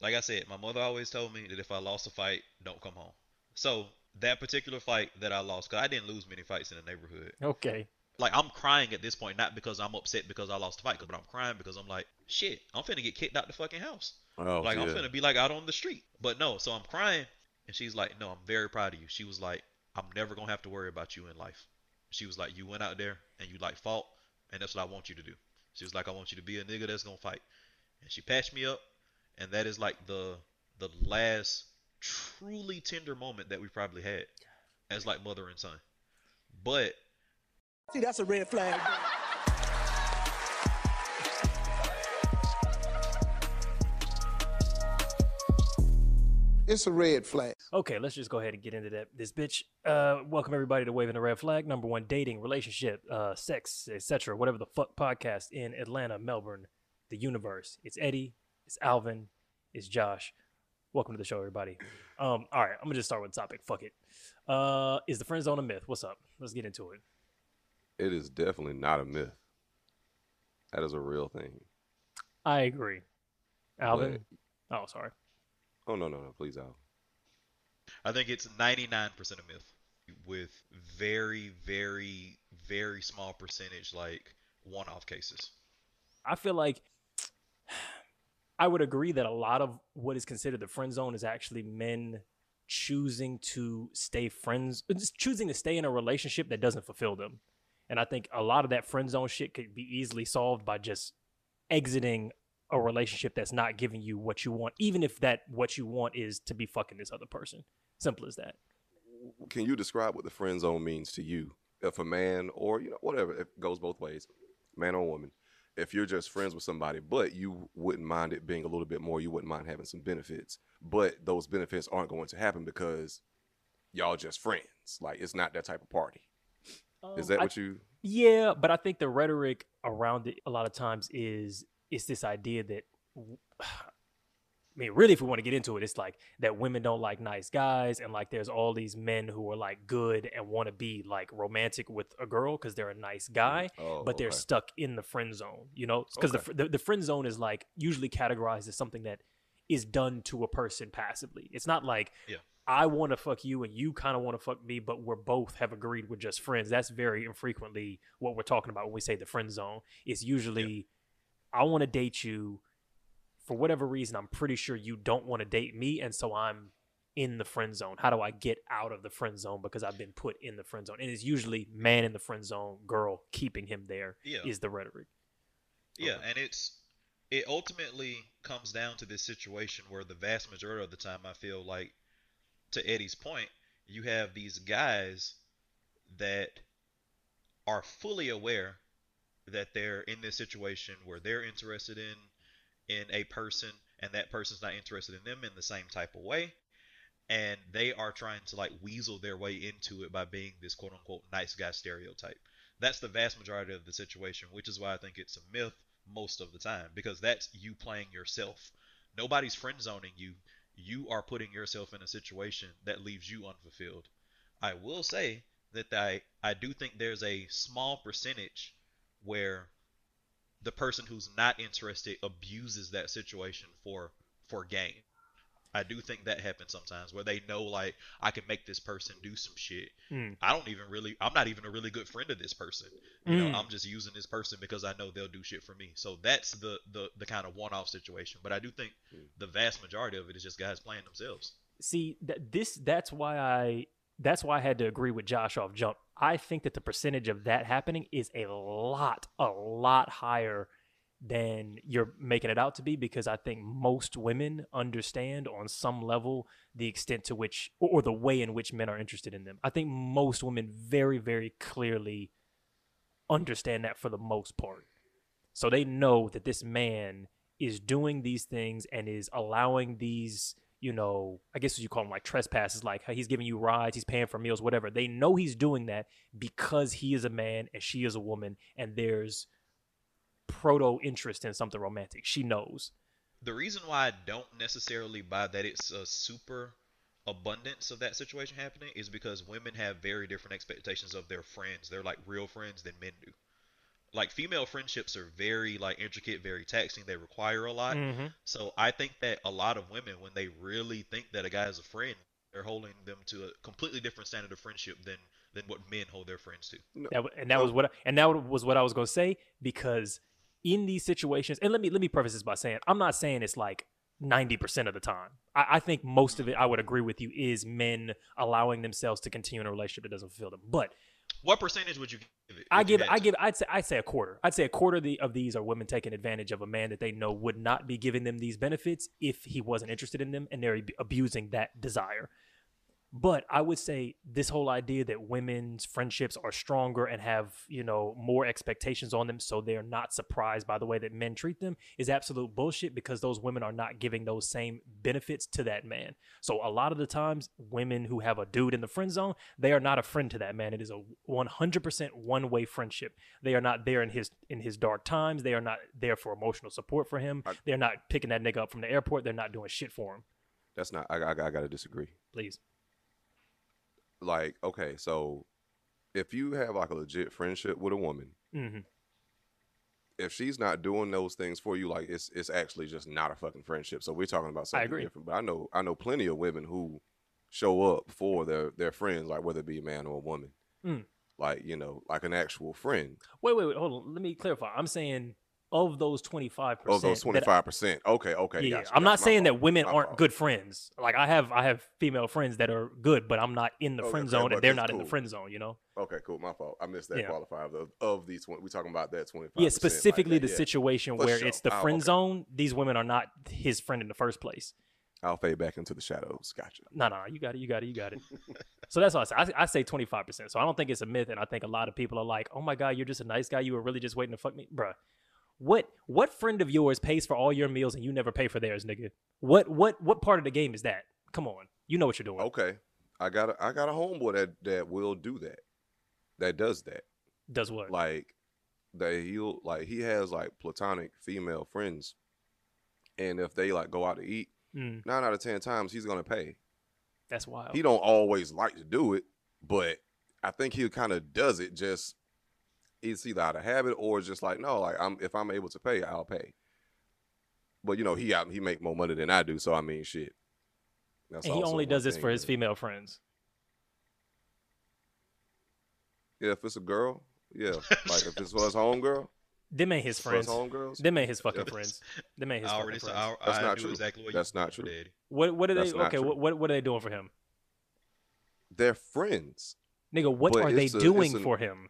like I said, my mother always told me that if I lost a fight, don't come home. So that particular fight that I lost, because I didn't lose many fights in the neighborhood. Okay. Like I'm crying at this point, not because I'm upset because I lost the fight, but I'm crying because I'm like, shit, I'm finna get kicked out the fucking house. Oh, like yeah. I'm finna be like out on the street. But no, so I'm crying, and she's like, no, I'm very proud of you. She was like, I'm never gonna have to worry about you in life. She was like, you went out there and you like fought, and that's what I want you to do. She was like, I want you to be a nigga that's gonna fight. And she patched me up, and that is like the the last truly tender moment that we probably had as like mother and son. But See, that's a red flag. It's a red flag. Okay, let's just go ahead and get into that. This bitch. Uh, welcome everybody to Waving the Red Flag, number one dating, relationship, uh, sex, etc., whatever the fuck podcast in Atlanta, Melbourne, the universe. It's Eddy, it's Alvin, it's Josh. Welcome to the show, everybody. Um, all right, I'm gonna just start with the topic. Fuck it. Uh, is the friend zone a myth? What's up? Let's get into it. It is definitely not a myth. That is a real thing. I agree. Alvin. Oh, sorry. Oh no no no! Please Al. I think it's 99% a myth with very, very, very small percentage like one-off cases. I feel like I would agree that a lot of what is considered the friend zone is actually men choosing to stay friends, just choosing to stay in a relationship that doesn't fulfill them. And I think a lot of that friend zone shit could be easily solved by just exiting a relationship that's not giving you what you want, even if that what you want is to be fucking this other person. Simple as that. Can you describe what the friend zone means to you? If a man or you know whatever, it goes both ways, man or woman. If you're just friends with somebody, but you wouldn't mind it being a little bit more, you wouldn't mind having some benefits, but those benefits aren't going to happen because y'all just friends. Like it's not that type of party. Is Um, that I- what you? Yeah, but I think the rhetoric around it a lot of times is it's this idea that I mean, really, if we want to get into it, it's like that women don't like nice guys, and like there's all these men who are like good and want to be like romantic with a girl because they're a nice mm, guy, Oh, but they're okay. stuck in the friend zone, you know? Because Okay. the, the the friend zone is like usually categorized as something that is done to a person passively. It's not like Yeah. I want to fuck you and you kind of want to fuck me, but we're both have agreed we're just friends. That's very infrequently what we're talking about when we say the friend zone. It's usually I want to date you for whatever reason. I'm pretty sure you don't want to date me, and so I'm in the friend zone. How do I get out of the friend zone because I've been put in the friend zone? And it's usually man in the friend zone, girl keeping him there is Yeah. the rhetoric. Yeah, and it's it ultimately comes down to this situation where the vast majority of the time I feel like to Eddy's point, you have these guys that are fully aware that they're in this situation where they're interested in in a person and that person's not interested in them in the same type of way and they are trying to like weasel their way into it by being this quote unquote nice guy stereotype. That's the vast majority of the situation, which is why I think it's a myth most of the time because that's you playing yourself. Nobody's friend zoning you. You are putting yourself in a situation that leaves you unfulfilled. I will say that I I do think there's a small percentage where the person who's not interested abuses that situation for for gain. I do think that happens sometimes where they know like I can make this person do some shit. Mm. I don't even really I'm not even a really good friend of this person. You Mm. know, I'm just using this person because I know they'll do shit for me. So that's the the the kind of one-off situation. But I do think the vast majority of it is just guys playing themselves. see that this that's why I that's why I had to agree with Josh off jump. I think that the percentage of that happening is a lot, a lot higher than you're making it out to be because I think most women understand on some level the extent to which or, or the way in which men are interested in them. I think most women very, very clearly understand that for the most part. So they know that this man is doing these things and is allowing these, you know, I guess what you call them like trespasses, like he's giving you rides, he's paying for meals, whatever. They know he's doing that because he is a man and she is a woman, and there's proto interest in something romantic. She knows. The reason why I don't necessarily buy that it's a super abundance of that situation happening is because women have very different expectations of their friends. They're like real friends than men do. Like female friendships are very like intricate, very taxing. They require a lot. Mhm. So I think that a lot of women, when they really think that a guy is a friend, they're holding them to a completely different standard of friendship than than what men hold their friends to. That, and that was what I, and that was what I was going to say because in these situations and let me let me preface this by saying I'm not saying it's like 90% of the time. I, I think most of it I would agree with you is men allowing themselves to continue in a relationship that doesn't fulfill them. But What percentage would you give it? I give I give I'd say I'd say a quarter. I'd say a quarter of, the, of these are women taking advantage of a man that they know would not be giving them these benefits if he wasn't interested in them and they're abusing that desire. But I would say this whole idea that women's friendships are stronger and have, you know, more expectations on them so they're not surprised by the way that men treat them is absolute bullshit because those women are not giving those same benefits to that man. So a lot of the times women who have a dude in the friend zone, they are not a friend to that man. It is a 100% one-way friendship. They are not there in his in his dark times. They are not there for emotional support for him. They're not picking that nigga up from the airport. They're not doing shit for him. That's not. I, I, I gotta disagree. Please. Like, okay, so if you have like a legit friendship with a woman, hmm if she's not doing those things for you, like it's it's actually just not a fucking friendship. So we're talking about something different. But I know I know plenty of women who show up for their their friends, like whether it be a man or a woman, Mm. like you know, like an actual friend Wait, wait, wait. Hold on. Let me clarify. I'm saying of those 25%. of those twenty that- five percent. Okay, okay, Yeah, gotcha, I'm not saying that women My aren't fault. good friends. Like I have, I have female friends that are good, but I'm not in the Okay, friend zone, and they're not in the friend zone. You know? Okay, cool. My fault. I missed that Yeah. qualifier of, the, of these. 20, we're talking about that twenty five. Yeah, specifically the yeah. situation For where sure. it's the Oh, friend okay. zone. These women are not his friend in the first place. I'll fade back into the shadows. Gotcha. No, no, you got it, you got it, you got it. so that's what I say. I, I say 25. percent So I don't think it's a myth, and I think a lot of people are like, "Oh my god, you're just a nice guy. You were really just waiting to fuck me, bruh." What what friend of yours pays for all your meals and you never pay for theirs, nigga? What what what part of the game is that? Come on, you know what you're doing. Okay, I got a, I got a homeboy that that will do that. That does that. Does what? Like that he'll like he has like platonic female friends, and if they like go out to eat, Mm, nine out of ten times he's gonna pay. that's wild. He don't always like to do it, but I think he kind of does it just. It's either out of habit or it's just like no, like I'm if I'm able to pay, I'll pay. But you know he out he make more money than I do, so I mean shit. That's and he only does this for his female friends. Yeah, if it's a girl, yeah. like if it's for his homegirl, Them ain't his for his friends. homegirls. Them ain't his fucking friends. Them ain't his I fucking already said friends. I, That's not true. exactly what That's not true. Daddy. What what are they? That's not Okay, true. what, what what are they doing for him, They're friends. nigga? What But are they a- doing an- for him?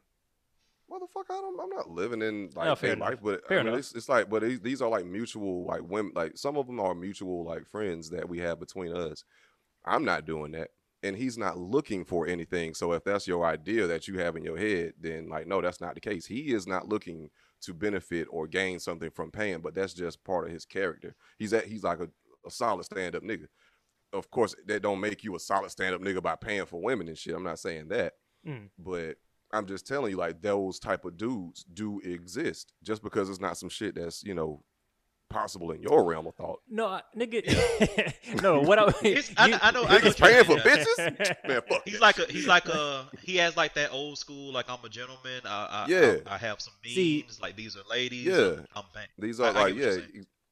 Motherfucker, I don't, I'm not living in like Oh, fair life, but Fair I mean, it's, it's like, but these, these are like mutual, like women, like some of them are mutual, like friends that we have between us. I'm not doing that, and he's not looking for anything. So if that's your idea that you have in your head, then like, no, that's not the case. He is not looking to benefit or gain something from paying, but that's just part of his character. He's at, he's like a, a solid stand up nigga. Of course, that don't make you a solid stand up nigga by paying for women and shit. I'm not saying that, Mm. but I'm just telling you, like those type of dudes do exist. Just because it's not some shit that's you know possible in your realm of thought. No, I- nigga. no, what I It's- I, you- I know. I know Niggas what you're paying for saying. bitches, man. Fuck He's that like a he's like a he has like that old school like I'm a gentleman. I, I Yeah. I, I have some means. See- like these are ladies. Yeah. I'm, I'm paying. These are I like what yeah,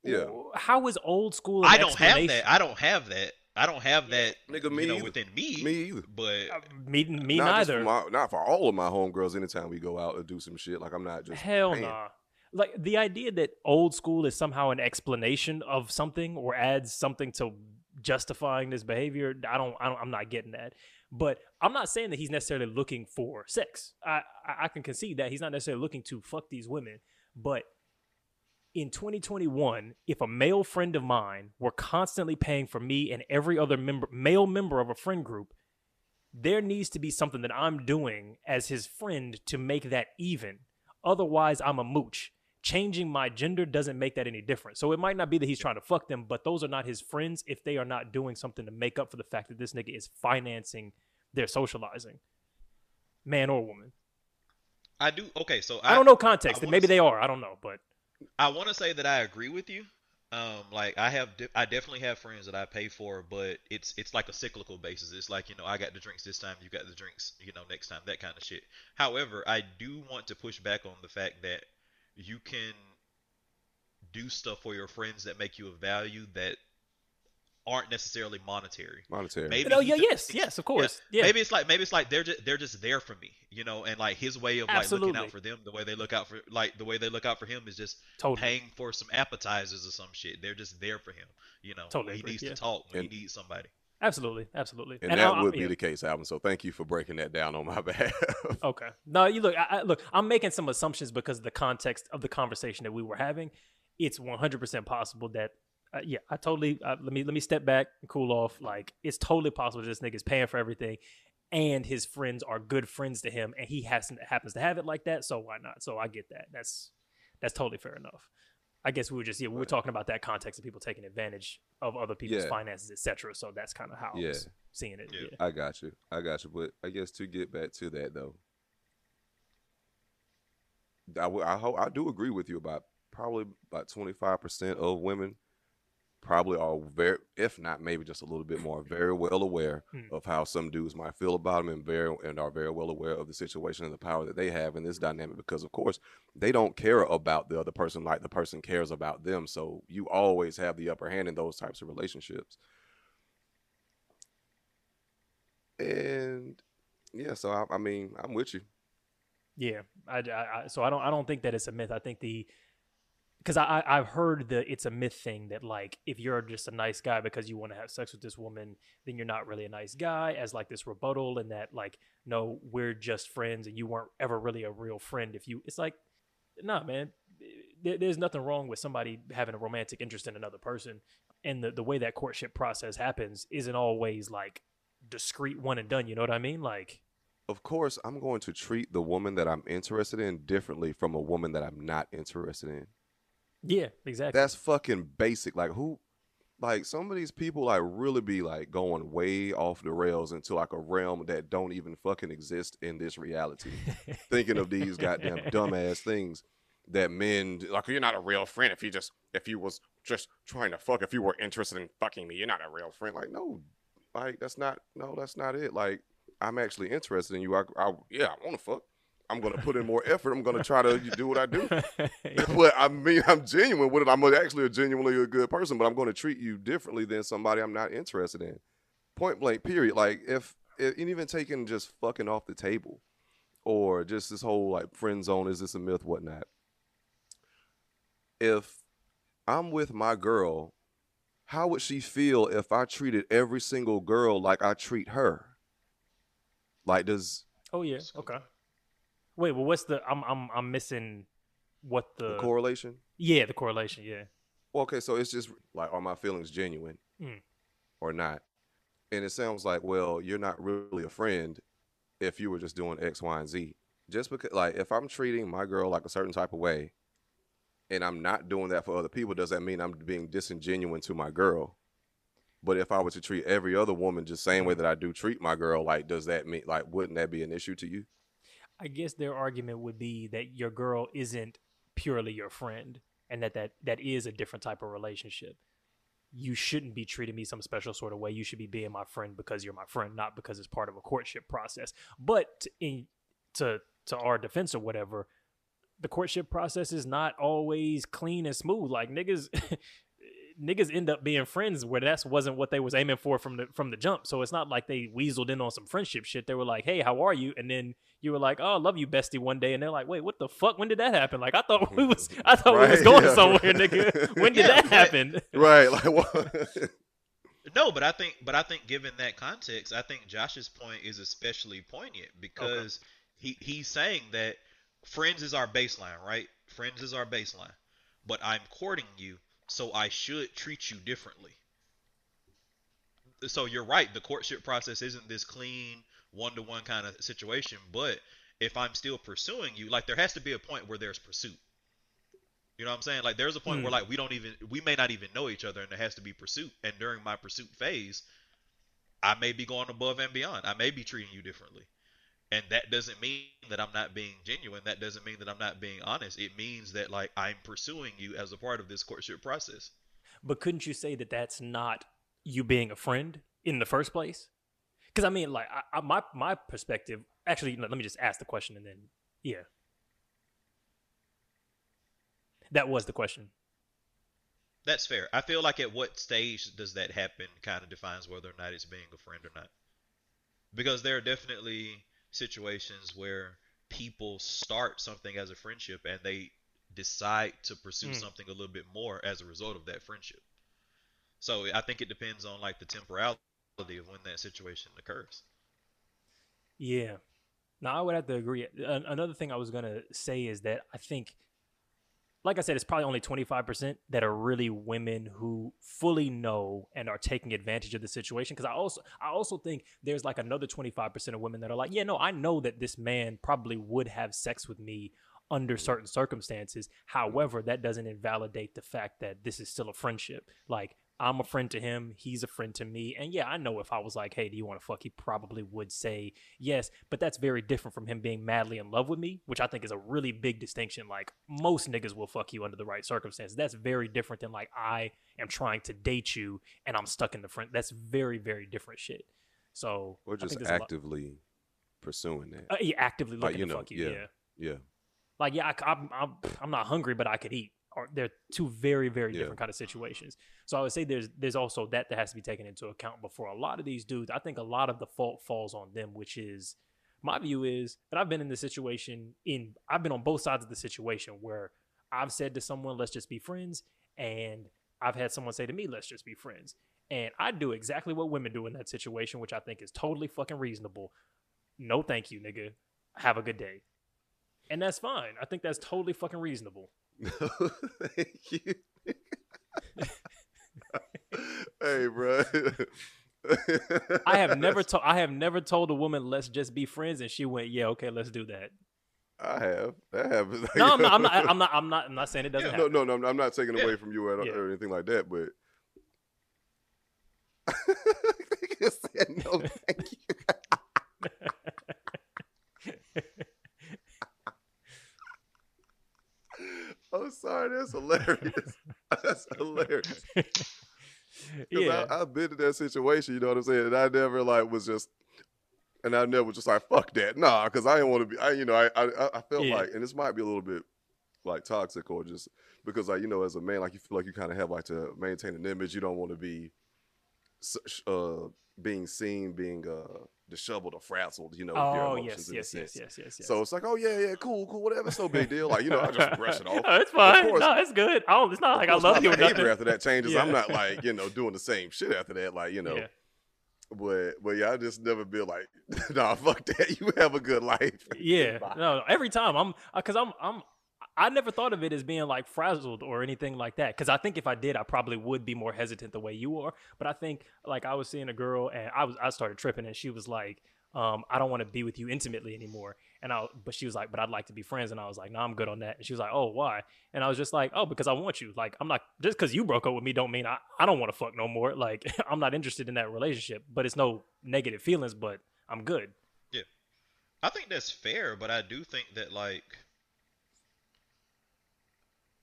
yeah. How is old school? an I don't have that. I don't have that. I don't have that. Nigga, me you know, within me. Me either. But Uh, Me, me not neither. For my, not for all of my homegirls. Anytime we go out or do some shit, like I'm not just Hell paying. nah. Like the idea that old school is somehow an explanation of something or adds something to justifying this behavior. I don't. I don't I'm not getting that. But I'm not saying that he's necessarily looking for sex. I, I I can concede that he's not necessarily looking to fuck these women. But in 2021, if a male friend of mine were constantly paying for me and every other member, male member of a friend group, there needs to be something that I'm doing as his friend to make that even. Otherwise, I'm a mooch. Changing my gender doesn't make that any different. So it might not be that he's trying to fuck them, but those are not his friends if they are not doing something to make up for the fact that this nigga is financing their socializing, man or woman. I do. Okay, so I, don't know context. I maybe s- they are. I don't know, but I want to say that I agree with you, Um, like I have, de- I definitely have friends that I pay for, but it's it's like a cyclical basis. It's like you know, I got the drinks this time, you got the drinks, you know, next time, that kind of shit. However, I do want to push back on the fact that you can do stuff for your friends that make you of value that aren't necessarily monetary. Monetary. Maybe Oh yeah, yes, yes, of course. Yeah. Maybe it's like maybe it's like they're just they're just there for me, you know, and like his way of like looking out for them, the way they look out for like the way they look out for him is just Totally. paying for some appetizers or some shit. They're just there for him, you know. Totally when he needs yeah. to talk, when And- he needs somebody. Absolutely, absolutely. and, I- that I- would be yeah. the case, Alvin. So thank you for breaking that down on my behalf. Okay. No, you look. I, I, look, I'm making some assumptions because of the context of the conversation that we were having. It's 100% possible that, uh, yeah, I totally. Uh, let me let me step back and cool off. Like, it's totally possible that this nigga's paying for everything, and his friends are good friends to him, and he has happens to have it like that. So why not? So I get that. That's that's totally fair enough. I guess we were just yeah we were talking about that context of people taking advantage of other people's Yeah. finances, etc. So that's kind of how I Yeah. was seeing it. Yeah. Yeah. I got you. I got you. But I guess to get back to that though, I, w- I hope I do agree with you about probably about twenty five percent of women probably are very, if not maybe just a little bit more, very well aware Hmm. of how some dudes might feel about them, and very and are very well aware of the situation and the power that they have in this dynamic. Because of course they don't care about the other person like the person cares about them. So you always have the upper hand in those types of relationships. And yeah, so I, I mean, I'm with you. Yeah, I, I, I- so I don't I don't think that it's a myth. I think the because I, I I've heard the it's a myth thing that like if you're just a nice guy because you want to have sex with this woman, then you're not really a nice guy. As like this rebuttal and that like no, we're just friends and you weren't ever really a real friend. If you, it's like, nah, man. There, there's nothing wrong with somebody having a romantic interest in another person, and the the way that courtship process happens isn't always like discreet one and done. You know what I mean? Like. Of course, I'm going to treat the woman that I'm interested in differently from a woman that I'm not interested in. Yeah, exactly. That's fucking basic. Like who like some of these people like really be like going way off the rails into like a realm that don't even fucking exist in this reality. Thinking of these goddamn dumbass things that men like you're not a real friend if you just if you was just trying to fuck if you were interested in fucking me you're not a real friend like no like that's not no that's not it like i'm actually interested in you i, I yeah i want to fuck i'm gonna put in more effort. I'm gonna try to do what i do. But i mean i'm genuine with it. I'm actually a genuinely a good person but i'm gonna treat you differently than somebody i'm not interested in. Point blank period. Like if, if and even taking just fucking off the table or just this whole like friend zone is this a myth whatnot. If i'm with my girl how would she feel if i treated every single girl like i treat her? Like does Oh yeah. Okay. Wait. Well, what's the? I'm I'm I'm missing what the. the correlation yeah, the correlation. Yeah. Well, okay, so it's just like, are my feelings genuine Mm. or not? And it sounds like, well, you're not really a friend if you were just doing X, Y, and Z. Just because, like, if I'm treating my girl like a certain type of way and I'm not doing that for other people, does that mean I'm being disingenuous to my girl? But if I were to treat every other woman just same way that I do treat my girl, like, does that mean, like, wouldn't that be an issue to you? I guess their argument would be that your girl isn't purely your friend, and that that that is a different type of relationship. You shouldn't be treating me some special sort of way. You should be being my friend because you're my friend, not because it's part of a courtship process. But in to to our defense or whatever, the courtship process is not always clean and smooth. Like niggas niggas end up being friends where that's wasn't what they was aiming for from the from the jump. So it's not like they weaseled in on some friendship shit. They were like, "Hey, how are you?" And then you were like, "Oh, I love you, bestie." One day, and they're like, "Wait, what the fuck? When did that happen?" Like I thought we was I thought we was going yeah, somewhere, nigga. When did Yeah, that but- happen? Right. Like, what? No, but I think, but I think, given that context, I think Josh's point is especially poignant because he he's saying that friends is our baseline, right? Friends is our baseline, but I'm courting you, so I should treat you differently. So you're right. The courtship process isn't this clean one-to-one kind of situation, but if I'm still pursuing you, like there has to be a point where there's pursuit. You know what I'm saying? Like there's a point where Hmm. like we don't even we may not even know each other and there has to be pursuit. And during my pursuit phase, I may be going above and beyond. I may be treating you differently. And that doesn't mean that I'm not being genuine. That doesn't mean that I'm not being honest. It means that like I'm pursuing you as a part of this courtship process. But couldn't you say that that's not you being a friend in the first place? Because I mean, like, I, I, my my perspective. Actually, let me just ask the question and then, yeah, that was the question. That's fair. I feel like at what stage does that happen kind of defines whether or not it's being a friend or not. Because there are definitely situations where people start something as a friendship and they decide to pursue Mm. something a little bit more as a result of that friendship. So I think it depends on like the temporality of when that situation occurs. Yeah. Now I would have to agree. Another thing I was gonna say is that I think, like I said, it's probably only twenty five percent that are really women who fully know and are taking advantage of the situation. Because I also, I also think there's like another twenty five percent of women that are like, yeah, no, I know that this man probably would have sex with me under certain circumstances. However, that doesn't invalidate the fact that this is still a friendship. Like I'm a friend to him, he's a friend to me. And yeah, I know if I was like, hey, do you want to fuck? He probably would say yes. But that's very different from him being madly in love with me, which I think is a really big distinction. Like most niggas will fuck you under the right circumstances. That's very different than like I am trying to date you and I'm stuck in the friend. That's very, very different shit. So think just there's a lot- actively pursuing that. uh, yeah, actively Like, looking you to know, fuck you. yeah. yeah. yeah. Like, yeah, I, am I'm, I'm not hungry, but I could eat. Or they're two very, very Yeah. different kind of situations. So I would say there's there's also that that has to be taken into account before a lot of these dudes. I think a lot of the fault falls on them, which is my view is, and I've been in the situation in I've been on both sides of the situation where I've said to someone, "Let's just be friends," and I've had someone say to me, "Let's just be friends." And I do exactly what women do in that situation, which I think is totally fucking reasonable. No, thank you, nigga. Have a good day. And that's fine. I think that's totally fucking reasonable. No, thank you. hey, bro. I have never told I have never told a woman let's just be friends and she went, "Yeah, okay, let's do that." I have. That happens. No, I'm not I'm not I'm not I'm not, I'm not saying it doesn't no, happen. no, no. I'm- I'm not taking Yeah. away from you or, Yeah. or anything like that, but. Nigga said no, thank you. I'm sorry, that's hilarious. That's hilarious. Yeah. I've been in that situation, you know what I'm saying? And I never like was just, and I never was just like, fuck that. Nah, because I didn't want to be, I, you know, I, I, I felt Yeah. like, and this might be a little bit like toxic or just because like, you know, as a man, like you feel like you kind of have like to maintain an image. You don't want to be, uh, being seen, being, uh, disheveled or frazzled, you know, oh, emotions yes, yes, yes, yes, yes, yes. So it's like, oh yeah, yeah, cool, cool, whatever. It's no big deal. Like, you know, I just brush it off. Oh, it's fine. course- no, it's good. I don't, it's not like I love you or behavior after that changes. I'm not like you know doing the same shit after that. Like you know, Yeah. but but yeah, I just never be like, nah, fuck that. You have a good life. Yeah, Bye. no. Every time I'm, because I'm, I'm, I never thought of it as being like frazzled or anything like that. Because I think if I did, I probably would be more hesitant the way you are. But I think like I was seeing a girl and I was, I started tripping, and she was like, um, I don't want to be with you intimately anymore. And I, but she was like, but I'd like to be friends. And I was like, no, I'm good on that. And she was like, oh, why? And I was just like, oh, because I want you. Like, I'm not just because you broke up with me don't mean I, I don't want to fuck no more. Like, I'm not interested in that relationship. But it's no negative feelings. But I'm good. Yeah. I think that's fair, but I do think that like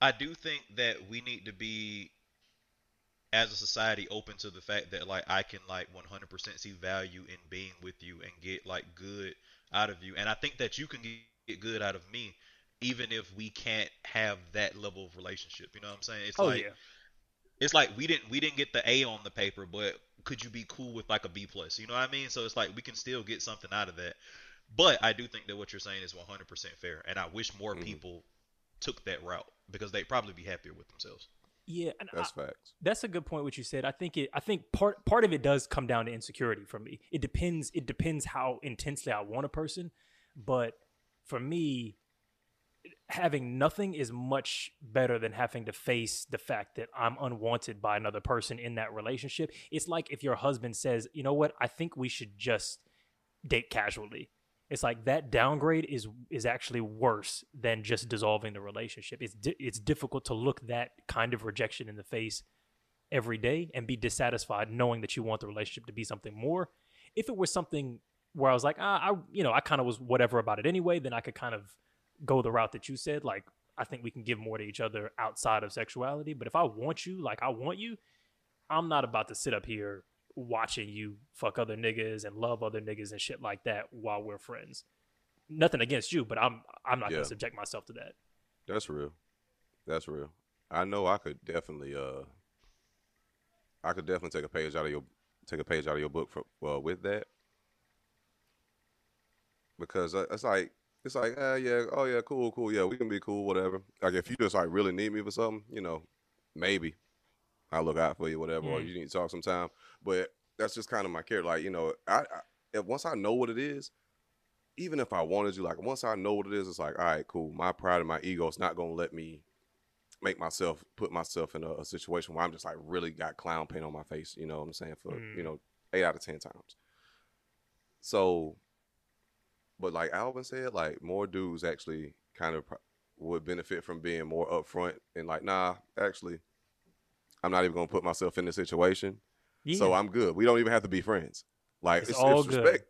I do think that we need to be as a society open to the fact that like I can like 100% see value in being with you and get like good out of you and I think that you can get good out of me even if we can't have that level of relationship you know what I'm saying it's Oh like yeah. it's like we didn't we didn't get the A on the paper, but could you be cool with like a B plus? You know what I mean? So it's like we can still get something out of that. But I do think that what you're saying is 100% fair, and I wish more Mhm. people took that route because they'd probably be happier with themselves. Yeah, and I- That's facts. that's a good point what you said. I think it i think part part of it does come down to insecurity for me. It depends it depends how intensely i want a person but for me having nothing is much better than having to face the fact that i'm unwanted by another person in that relationship. It's like if your husband says you know what? I think we should just date casually it's like that downgrade is is actually worse than just dissolving the relationship. It's di- it's difficult to look that kind of rejection in the face every day and be dissatisfied knowing that you want the relationship to be something more. If it was something where I was like, ah, I you know, I kind of was whatever about it anyway, then I could kind of go the route that you said. Like I think we can give more to each other outside of sexuality. But if I want you, like I want you, I'm not about to sit up here watching you fuck other niggas and love other niggas and shit like that while we're friends. Nothing against you, but I'm I'm not Yeah. gonna subject myself to that. That's real. That's real. I know I could definitely uh I could definitely take a page out of your take a page out of your book for well with that. Because uh, it's like it's like, ah yeah, oh yeah, cool, cool, yeah, we can be cool, whatever. Like if you just like really need me for something, you know, maybe I'll look out for you, whatever, or Mm. you need to talk sometime. But that's just kind of my character. Like, you know, I, I if once I know what it is, even if I wanted you, like once I know what it is, it's like, all right, cool. My pride and my ego is not gonna let me make myself put myself in a, a situation where I'm just like really got clown paint on my face. You know what I'm saying? For Mm. you know, eight out of ten times. So, but like Alvin said, like more dudes actually kind of would benefit from being more upfront and like, nah, actually, I'm not even gonna put myself in this situation. Yeah. So I'm good. We don't even have to be friends. Like It's it's, all it's good. respect.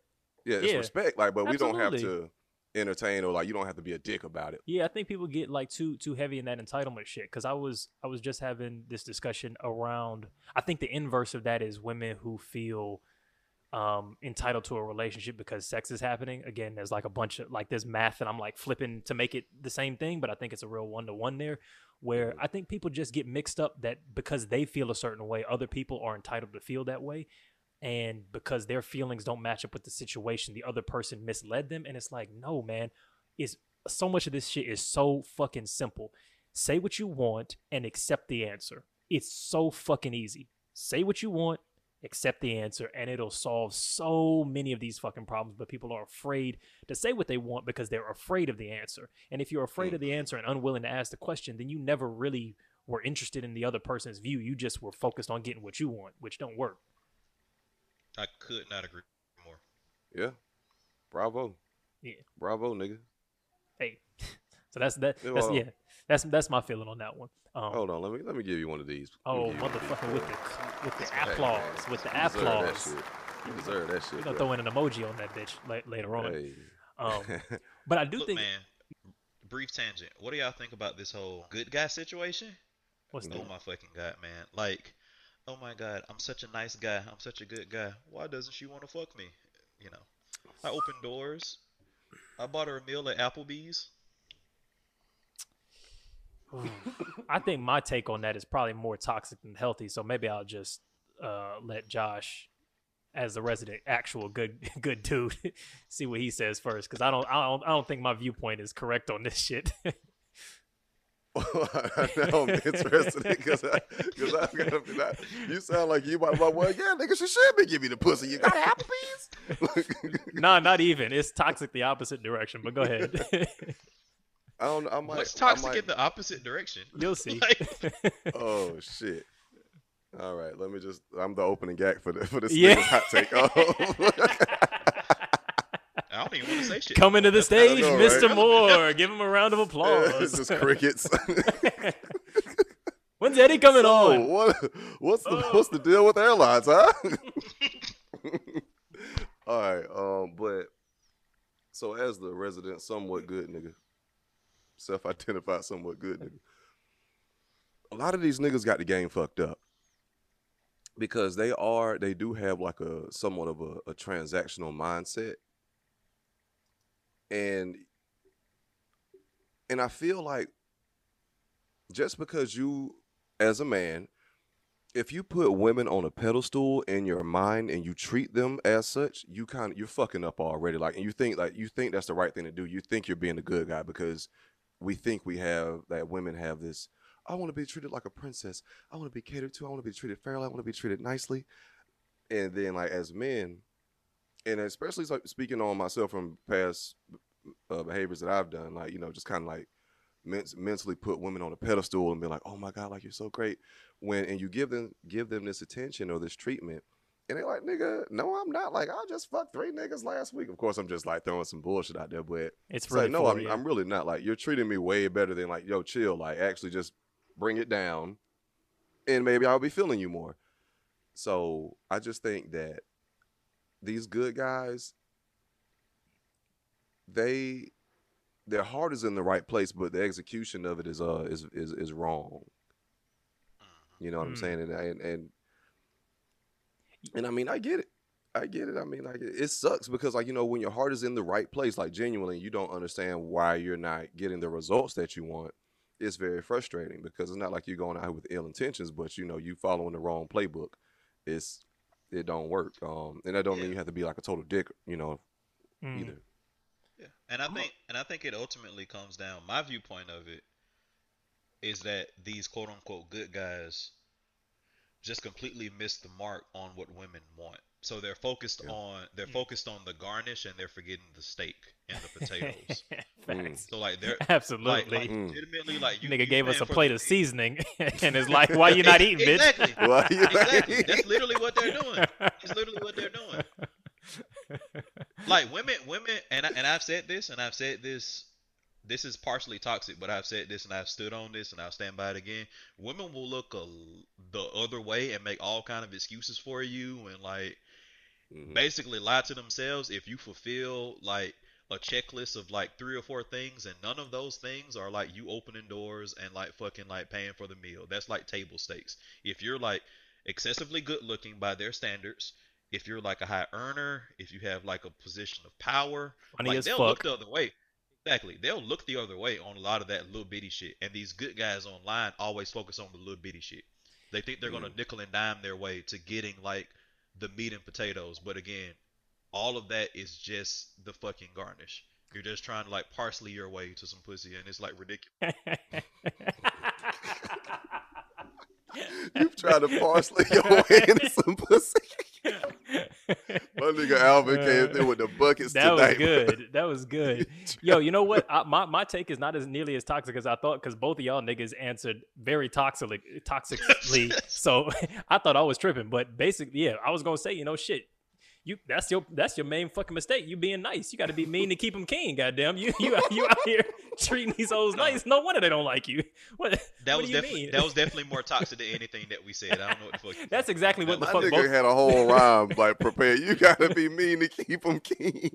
Yeah, it's Yeah. respect. Like, but we don't have to entertain or like you don't have to be a dick about it. Yeah, I think people get like too too heavy in that entitlement shit. Because I was I was just having this discussion around. I think the inverse of that is women who feel um, entitled to a relationship because sex is happening. Again, there's like a bunch of like there's math and I'm like flipping to make it the same thing, but I think it's a real one to one there. Where I think people just get mixed up that because they feel a certain way, other people are entitled to feel that way. And because their feelings don't match up with the situation, the other person misled them. And it's like, no, man, it's so much of this shit is so fucking simple. Say what you want and accept the answer. It's so fucking easy. Say what you want, accept the answer, and it'll solve so many of these fucking problems. But people are afraid to say what they want because they're afraid of the answer. And if you're afraid of the mm. answer and unwilling to ask the question, then you never really were interested in the other person's view. You just were focused on getting what you want, which don't work. I could not agree more. Yeah. Bravo. Yeah. Bravo, nigga. Hey, so that's that. Yeah, That's well- yeah. That's that's my feeling on that one. Um, Hold on, let me let me give you one of these. Oh, give you one of these motherfucker, with the with the Hey, applause, man, with the you applause. You deserve that shit. We're gonna bro. throw in an emoji on that bitch la- later on. Hey. Um, but I do Look, think man. Brief tangent. What do y'all think about this whole good guy situation? what's that? Oh my fucking god, man! Like, oh my god, I'm such a nice guy. I'm such a good guy. Why doesn't she want to fuck me? You know, I open doors. I bought her a meal at Applebee's. I think my take on that is probably more toxic than healthy. So maybe I'll just uh, let Josh, as the resident actual good good dude, see what he says first. Because I don't I don't I don't think my viewpoint is correct on this shit. now I'm interested because cause I gotta be like, you sound like you might be like, well, yeah, nigga, she should be giving you the pussy. You got Applebee's? nah, not even. It's toxic the opposite direction. But go ahead. I don't. I might. What's I toxic might- in the opposite direction? You'll see. Like, Oh shit. All right, let me just. I'm the opening gag for the for this Yeah. nigga's hot take. Oh. I don't even want to say shit. Coming to the stage, know, right? Mr. Moore. Give him a round of applause. it's just crickets. When's Eddy coming So, on? what, what's the Oh. what's the deal with airlines, huh? All right, um, but so as the resident, somewhat good nigga, self-identified somewhat good nigga. A lot of these niggas got the game fucked up because they are they do have like a somewhat of a, a transactional mindset, and and I feel like just because you as a man if you put women on a pedestal in your mind and you treat them as such you kind of you're fucking up already. Like and you think like you think that's the right thing to do. You think you're being a good guy because we think we have that women have this i want to be treated like a princess. I want to be catered to. I want to be treated fairly. I want to be treated nicely. And then like as men and especially like speaking on myself from past uh, behaviors that i've done like you know just kind of like men- mentally put women on a pedestal and be like, "Oh my god, like you're so great," when and you give them give them this attention or this treatment, and they're like, "Nigga, no, I'm not. Like I just fucked three niggas last week." Of course, I'm just like throwing some bullshit out there, but It's it's really like, no, I'm. I'm really not. Like you're treating me way better than like, yo, chill. Like actually, just bring it down, and maybe I'll be feeling you more. So I just think that these good guys, they their heart is in the right place, but the execution of it is uh is is is wrong. You know what I'm Mm. saying? And and and and I mean, I get it. I get it. I mean, like it, it sucks because like you know when your heart is in the right place, like genuinely, you don't understand why you're not getting the results that you want. It's very frustrating because it's not like you're going out here with ill intentions, but you know you following the wrong playbook. It's it don't work. Um, and that don't mean you have to be like a total dick, you know, Mm. either. Yeah, and I think and I think it ultimately comes down. My viewpoint of it is that these quote unquote good guys just completely miss the mark on what women want. So they're focused Yeah. on they're focused on the garnish and they're forgetting the steak and the potatoes. Facts. so like they're Absolutely. like Mm. legitimately like you, Nigga you gave us a plate of meat. seasoning and it's like, why you not eating, bitch? Exactly. Why you exactly. ain't- That's literally what they're doing. That's literally what they're doing. Like women, women, and I, and I've said this, and I've said this. This is partially toxic, but I've said this, and I've stood on this, and I'll stand by it again. Women will look a, the other way and make all kind of excuses for you, and like Mhm. basically lie to themselves if you fulfill like a checklist of like three or four things and none of those things are like you opening doors and like fucking like paying for the meal that's like table stakes if you're like excessively good looking by their standards if you're like a high earner if you have like a position of power Funny like they'll fuck. look the other way exactly they'll look the other way on a lot of that little bitty shit and these good guys online always focus on the little bitty shit they think they're gonna nickel and dime their way to getting like the meat and potatoes. But again, all of that is just the fucking garnish. You're just trying to like parsley your way to some pussy, and it's like ridiculous. You've tried to parsley your way into some pussy. My nigga Alvin came in uh, with the buckets that was tonight. good. That was good. Yo, you know what? I, my my take is not as nearly as toxic as I thought because both of y'all niggas answered very toxically, toxically. so I thought I was tripping, but basically, yeah, I was gonna say, you know, shit. You that's your that's your main fucking mistake. You being nice. You got to be mean to keep them king. Goddamn, you you you out here treating these hoes nice. No wonder they don't like you. What That what was do you definitely mean? that was definitely more toxic than anything that we said. I don't know what the fuck. you That's exactly what the My fuck nigga both had a whole rhyme like prepared. You gotta be mean to keep them king.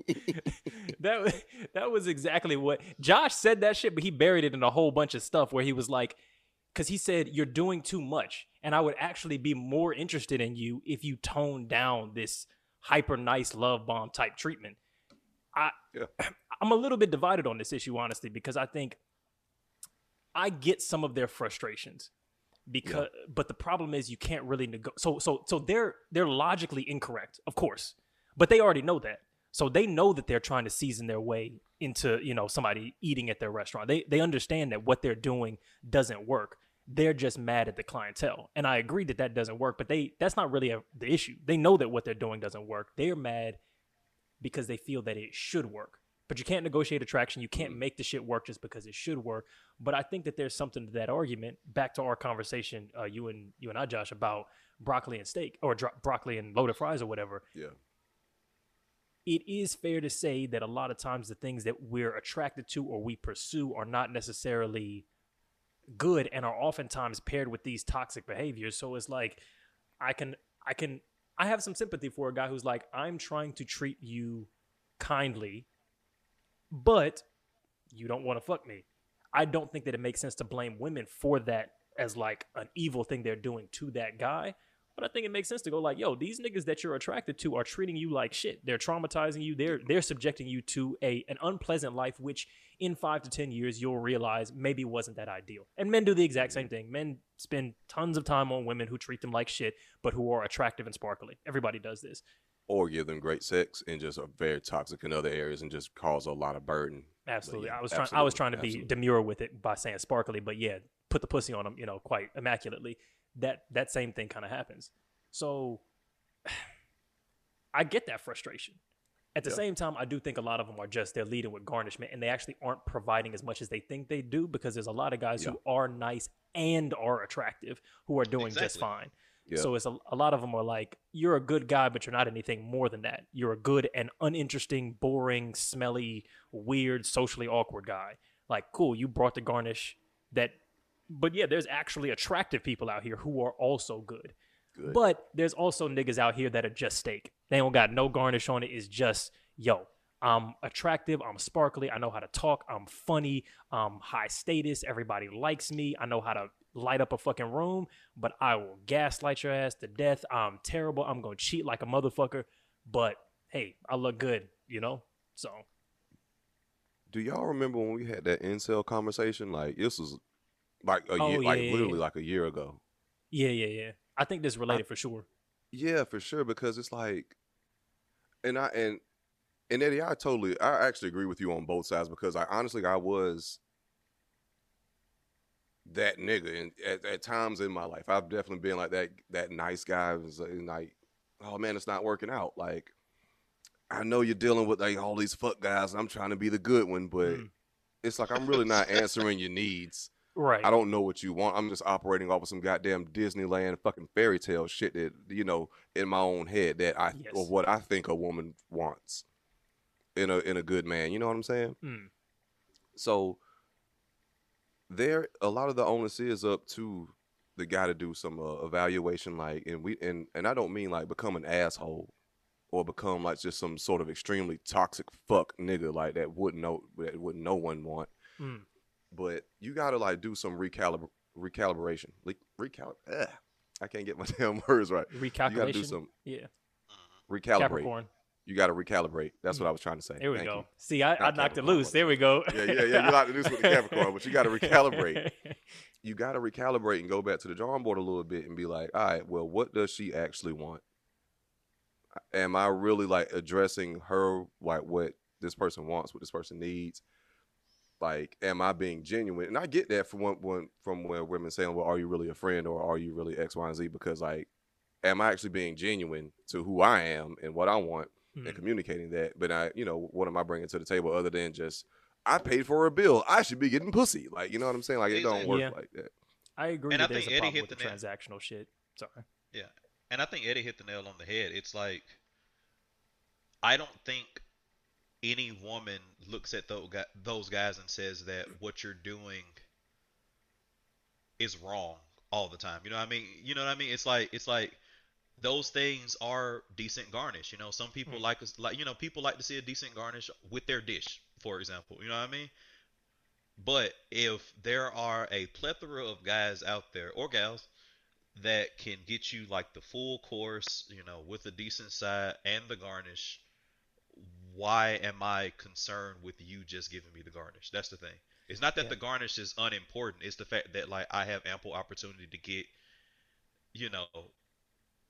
that wa- that was exactly what Josh said that shit, but he buried it in a whole bunch of stuff where he was like, because he said you're doing too much, and I would actually be more interested in you if you tone down this hyper nice love bomb type treatment. I Yeah. I'm a little bit divided on this issue, honestly, because I think I get some of their frustrations. Because, but the problem is you can't really nego- So, so, so they're they're logically incorrect, of course, but they already know that. So they know that they're trying to season their way into you know somebody eating at their restaurant. They they understand that what they're doing doesn't work. They're just mad at the clientele, and I agree that that doesn't work. But they that's not really a, the issue. They know that what they're doing doesn't work. They're mad because they feel that it should work. But you can't negotiate attraction. You can't make the shit work just because it should work. But I think that there's something to that argument. Back to our conversation, uh, you and you and I, Josh, about broccoli and steak or dro- broccoli and loaded fries or whatever. yeah. It is fair to say that a lot of times the things that we're attracted to or we pursue are not necessarily good and are oftentimes paired with these toxic behaviors. So it's like I can I can I have some sympathy for a guy who's like I'm trying to treat you kindly, but you don't want to fuck me. I don't think that it makes sense to blame women for that as like an evil thing they're doing to that guy. But I think it makes sense to go like, yo, these niggas that you're attracted to are treating you like shit. They're traumatizing you. They're they're subjecting you to a an unpleasant life, which in five to ten years you'll realize maybe wasn't that ideal. And men do the exact same mm-hmm. thing. Men spend tons of time on women who treat them like shit, but who are attractive and sparkly. Everybody does this. Or give them great sex and just are very toxic in other areas and just cause a lot of burden. Absolutely. yeah, I was trying. I was trying to be absolutely. demure with it by saying sparkly, but yeah, put the pussy on them, you know, quite immaculately. That that same thing kind of happens. So I get that frustration. At the Yeah. same time, I do think a lot of them are just they're leading with garnishment, and they actually aren't providing as much as they think they do because there's a lot of guys who are nice and are attractive who are doing just fine. Yeah. So it's a, a lot of them are like, you're a good guy, but you're not anything more than that. You're a good and uninteresting, boring, smelly, weird, socially awkward guy. Like, cool, you brought the garnish that, but yeah, there's actually attractive people out here who are also good. Good. But there's also niggas out here that are just steak. They don't got no garnish on it. It's just, yo, I'm attractive, I'm sparkly, I know how to talk, I'm funny, I'm high status, everybody likes me, I know how to light up a fucking room, but I will gaslight your ass to death. I'm terrible. I'm going to cheat like a motherfucker, but hey, I look good, you know? So, Do y'all remember when we had that incel conversation? Like this was like a Oh, year, like yeah, literally yeah. like a year ago. yeah, yeah, yeah. I think this related for sure. Yeah, for sure. Because it's like, and I and and Eddy, I totally, I actually agree with you on both sides because I honestly, I was that nigga and at, at times in my life. I've definitely been like that that nice guy who's like, oh man, it's not working out. Like, I know you're dealing with like all these fuck guys. And I'm trying to be the good one, but Mm. it's like I'm really not answering your needs. Right. I don't know what you want. I'm just operating off of some goddamn Disneyland fucking fairy tale shit that you know in my own head that I Yes. or what I think a woman wants in a in a good man. You know what I'm saying? Mm. So there, a lot of the onus is up to the guy to do some uh, evaluation, like, and we and and I don't mean like become an asshole or become like just some sort of extremely toxic fuck nigga like that wouldn't know that would no one want Mm. but you got to like do some recalibr- recalibration. Le- recalib- ugh, I can't get my damn words right. Recalculation. You got to do Recalculation. some yeah. recalibrate. Capricorn. You got to recalibrate. That's what I was trying to say. There we Thank go. you. See, I, I knocked it loose. There we go. Yeah, yeah, yeah. You to do this with the Capricorn, but you got to recalibrate. You got to recalibrate and go back to the drawing board a little bit and be like, all right, well, what does she actually want? Am I really like addressing her like what this person wants, what this person needs? Like, am I being genuine? And I get that from one, one from where women saying, "Well, are you really a friend, or are you really X, Y, and Z?" Because like, am I actually being genuine to who I am and what I want, and Mm. communicating that? But I, you know, what am I bringing to the table other than just I paid for a bill, I should be getting pussy? Like, you know what I'm saying? Like, it don't work Yeah. like that. I agree And that I there's think a Eddy problem hit with the the transactional shit. Sorry. Yeah. And I think Eddy hit the nail on the head. It's like I don't think any woman looks at those guys and says that what you're doing is wrong all the time. You know what I mean? You know what I mean? It's like it's like those things are decent garnish. You know, some people Hmm. like like you know people like to see a decent garnish with their dish, for example. You know what I mean? But if there are a plethora of guys out there or gals that can get you like the full course, you know, with a decent side and the garnish, why am I concerned with you just giving me the garnish? That's the thing. It's not that Yeah. the garnish is unimportant. It's the fact that like I have ample opportunity to get, you know,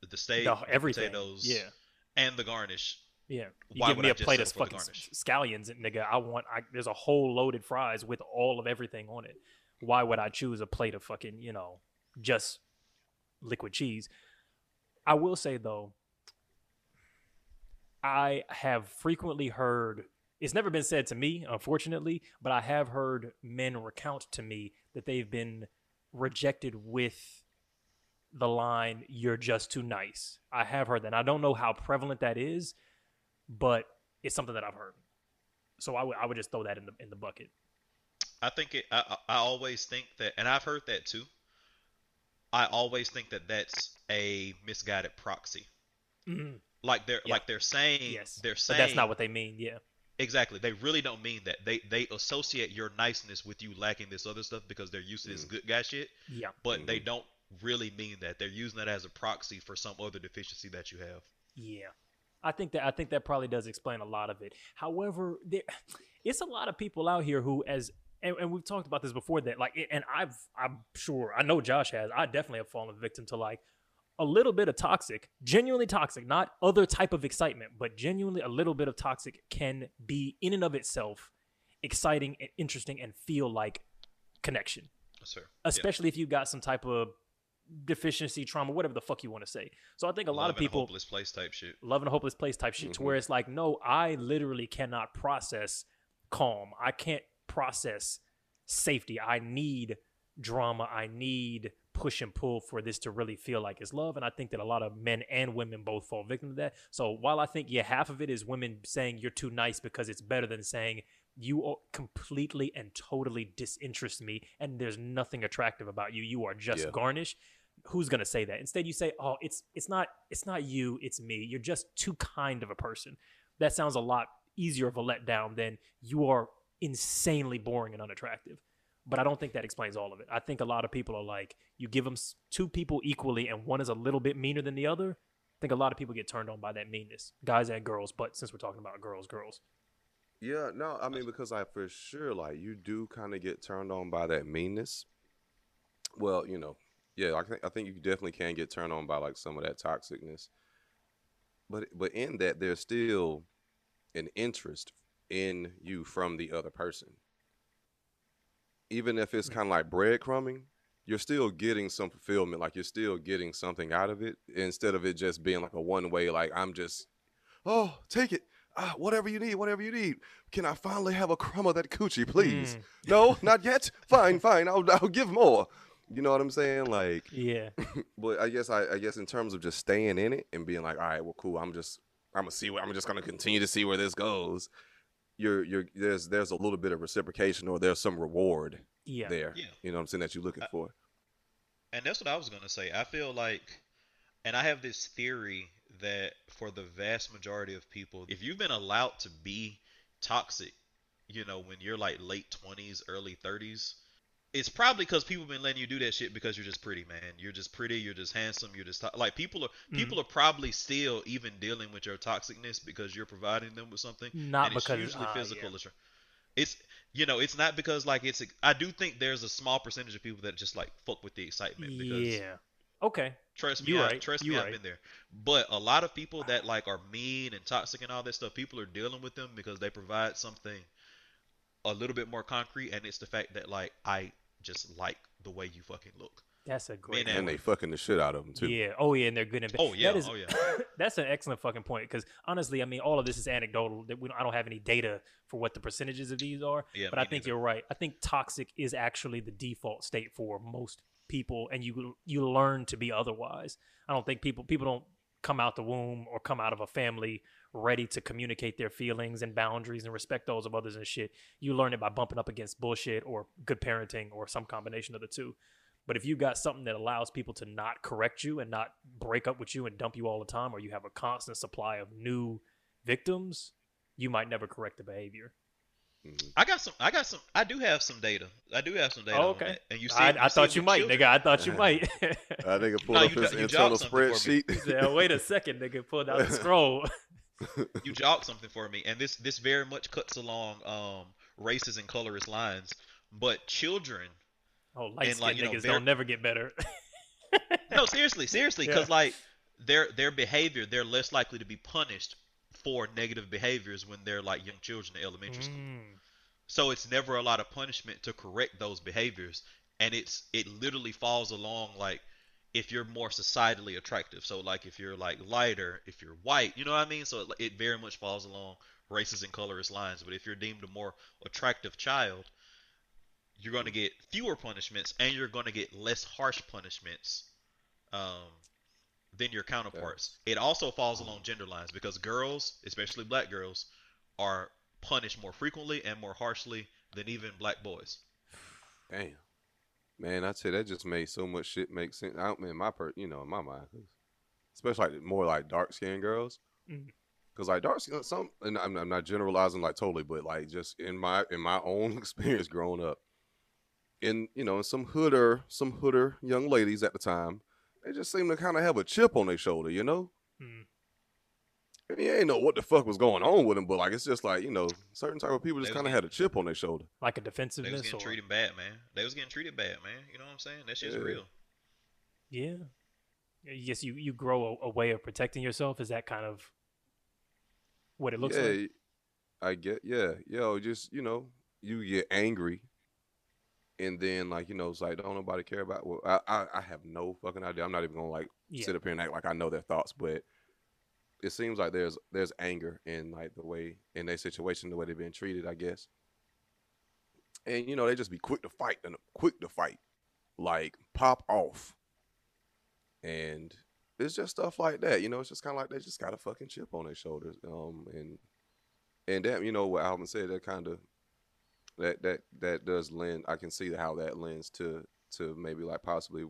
the steak, The- everything. potatoes, Yeah. and the garnish. Yeah. You Why give would me I a plate of fucking scallions, nigga. I want. I, there's a whole loaded fries with all of everything on it. Why would I choose a plate of fucking you know just liquid cheese? I will say though, I have frequently heard. It's never been said to me, unfortunately, but I have heard men recount to me that they've been rejected with the line "You're just too nice." I have heard that. And I don't know how prevalent that is, but it's something that I've heard. So I would I would just throw that in the in the bucket. I think it. I, I I always think that, and I've heard that too. I always think that that's a misguided proxy. Mm-hmm. Like they're Yeah. like they're saying Yes, they're saying but saying that's not what they mean. Yeah, exactly. They really don't mean that. They they associate your niceness with you lacking this other stuff because they're used to this mm. good guy shit. yeah, But they mm-hmm. don't really mean that. They're using that as a proxy for some other deficiency that you have. yeah. I think that I think that probably does explain a lot of it. However, there it's a lot of people out here who as and, and we've talked about this before that like and I've I'm sure I know Josh has I definitely have fallen victim to like a little bit of toxic, genuinely toxic, not other type of excitement, but genuinely a little bit of toxic can be in and of itself exciting and interesting and feel like connection. Yes, sir. especially if you got some type of deficiency, trauma, whatever the fuck you want to say. So I think a lot Love of people hopeless place type shit. love in a hopeless place type shit to where mm-hmm. it's like, no, I literally cannot process calm. I can't process safety. I need drama. I need push and pull for this to really feel like it's love. And I think that a lot of men and women both fall victim to that. So while I think, yeah, half of it is women saying you're too nice because it's better than saying you completely and totally disinterest me and there's nothing attractive about you. You are just Yeah. garnish. Who's gonna say that? Instead, you say, "Oh, it's it's not it's not you, it's me. You're just too kind of a person." That sounds a lot easier of a letdown than you are insanely boring and unattractive. But I don't think that explains all of it. I think a lot of people are like, you give them two people equally, and one is a little bit meaner than the other. I think a lot of people get turned on by that meanness, guys and girls. But since we're talking about girls, girls, Yeah, no, I mean because I for sure like you do kind of get turned on by that meanness. Well, you know, yeah, I think I think you definitely can get turned on by like some of that toxicness. But but in that there's still an interest in you from the other person. Even if it's kind of like breadcrumbing, you're still getting some fulfillment, like you're still getting something out of it instead of it just being like a one way like I'm just oh, take it. Ah, whatever you need, whatever you need. Can I finally have a crumb of that coochie, please? No, not yet. Fine, fine. I'll I'll give more. You know what I'm saying? Like, yeah, but I guess I, I guess in terms of just staying in it and being like, all right, well, cool. I'm just I'm gonna see. Where, I'm just gonna continue to see where this goes. You're you're there's there's a little bit of reciprocation or there's some reward yeah, there. Yeah. You know what I'm saying that you're looking I- for. And that's what I was gonna say. I feel like, and I have this theory that for the vast majority of people, if you've been allowed to be toxic, you know, when you're like late twenties, early thirties, it's probably because people been letting you do that shit because you're just pretty, man. You're just pretty. You're just handsome. You're just to- like people are. Mhm. People are probably still even dealing with your toxicness because you're providing them with something. Not and it's because- usually ah, physical. yeah. It's you know, it's not because like it's. I do think there's a small percentage of people that just like fuck with the excitement. Because yeah. Okay, Trust me, You I, right, trust you me, I've been there. But a lot of people that like are mean and toxic and all that stuff, people are dealing with them because they provide something a little bit more concrete, and it's the fact that like I just like the way you fucking look. that's a great. Man, And they fucking the shit out of them too. Yeah. Oh yeah, and they're good and bad. Oh, yeah, That is, oh, yeah. that's an excellent fucking point because honestly, I mean, all of this is anecdotal. That we don't, I don't have any data for what the percentages of these are. Yeah, but I think neither. you're right. I think toxic is actually the default state for most people, and you you learn to be otherwise. I don't think people people don't come out the womb or come out of a family ready to communicate their feelings and boundaries and respect those of others and shit. You learn it by bumping up against bullshit or good parenting or some combination of the two. But if you got something that allows people to not correct you and not break up with you and dump you all the time, or you have a constant supply of new victims, you might never correct the behavior. Mhm. I got some. I got some. I do have some data. I do have some data. Oh, on okay. that. And you see, I, you I see thought you might, children. nigga. I thought you might. That nigga pulled No, up you his jo- you internal jogged something for spreadsheet. yeah, wait a second, nigga. Pulled out the scroll. You jogged something for me, and this this very much cuts along um races and colorist lines. But children, Oh, light skinned like, you know, niggas don't never get better. no, seriously, seriously, Yeah. because like their their behavior, they're less likely to be punished for negative behaviors when they're like young children in elementary school. Mm. So it's never a lot of punishment to correct those behaviors, and it's it literally falls along like if you're more societally attractive. So like if you're like lighter, if you're white, you know what I mean. So it, it very much falls along races and colorist lines. But if you're deemed a more attractive child, you're going to get fewer punishments, and you're going to get less harsh punishments um, than your counterparts. It also falls along gender lines because girls, especially black girls, are punished more frequently and more harshly than even black boys. Damn. Man, I tell you, that just made so much shit make sense. I don't mean my per, you know, in my mind, especially like more like dark skinned girls. Mhm. Cause like dark skin, some, and I'm, I'm not generalizing like totally, but like just in my in my own experience growing up, in you know, in some hooder, some hooder young ladies at the time, they just seem to kind of have a chip on their shoulder, you know. Mm. And you ain't know what the fuck was going on with him, but like it's just like you know, certain type of people just kind of had a chip on their shoulder. Like a defensive. They was getting or treated bad, man. They was getting treated bad, man. You know what I'm saying? That shit's Yeah. real. yeah. Yes, you you grow a, a way of protecting yourself. Is that kind of what it looks yeah, like? I get yeah, yo, just you know, you get angry, and then like you know, it's like don't nobody care about. Well, I I, I have no fucking idea. I'm not even gonna like Yeah. sit up here and act like I know their thoughts, but it seems like there's there's anger in like the way in their situation, the way they've been treated, I guess. And you know, they just be quick to fight and quick to fight, like pop off, and it's just stuff like that. You know, it's just kind of like they just got a fucking chip on their shoulders, um, and and that you know what Alvin said that kind of that that that does lend. I can see how that lends to to maybe like possibly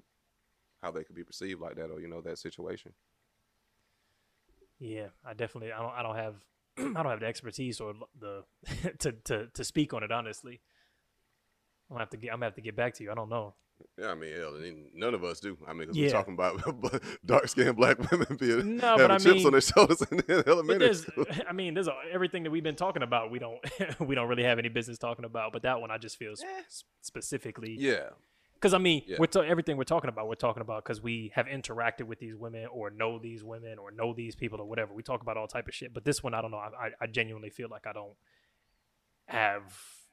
how they could be perceived like that or you know that situation. Yeah, I definitely I don't I don't have I don't have the expertise or the to to to speak on it. Honestly, I'm gonna have to get. I'm gonna have to get back to you. I don't know. Yeah, I mean, hell, none of us do. I mean, because Yeah. we're talking about dark skinned black women being No, having chips mean- on their shoulders in elementary. I mean, there's a, everything that we've been talking about. We don't we don't really have any business talking about. But that one, I just feel sp- eh. specifically Yeah, Because I mean, Yeah. we're everything we're talking about, we're talking about because we have interacted with these women or know these women or know these people or whatever. We talk about all type of shit. But this one, I don't know. I, I, I genuinely feel like I don't have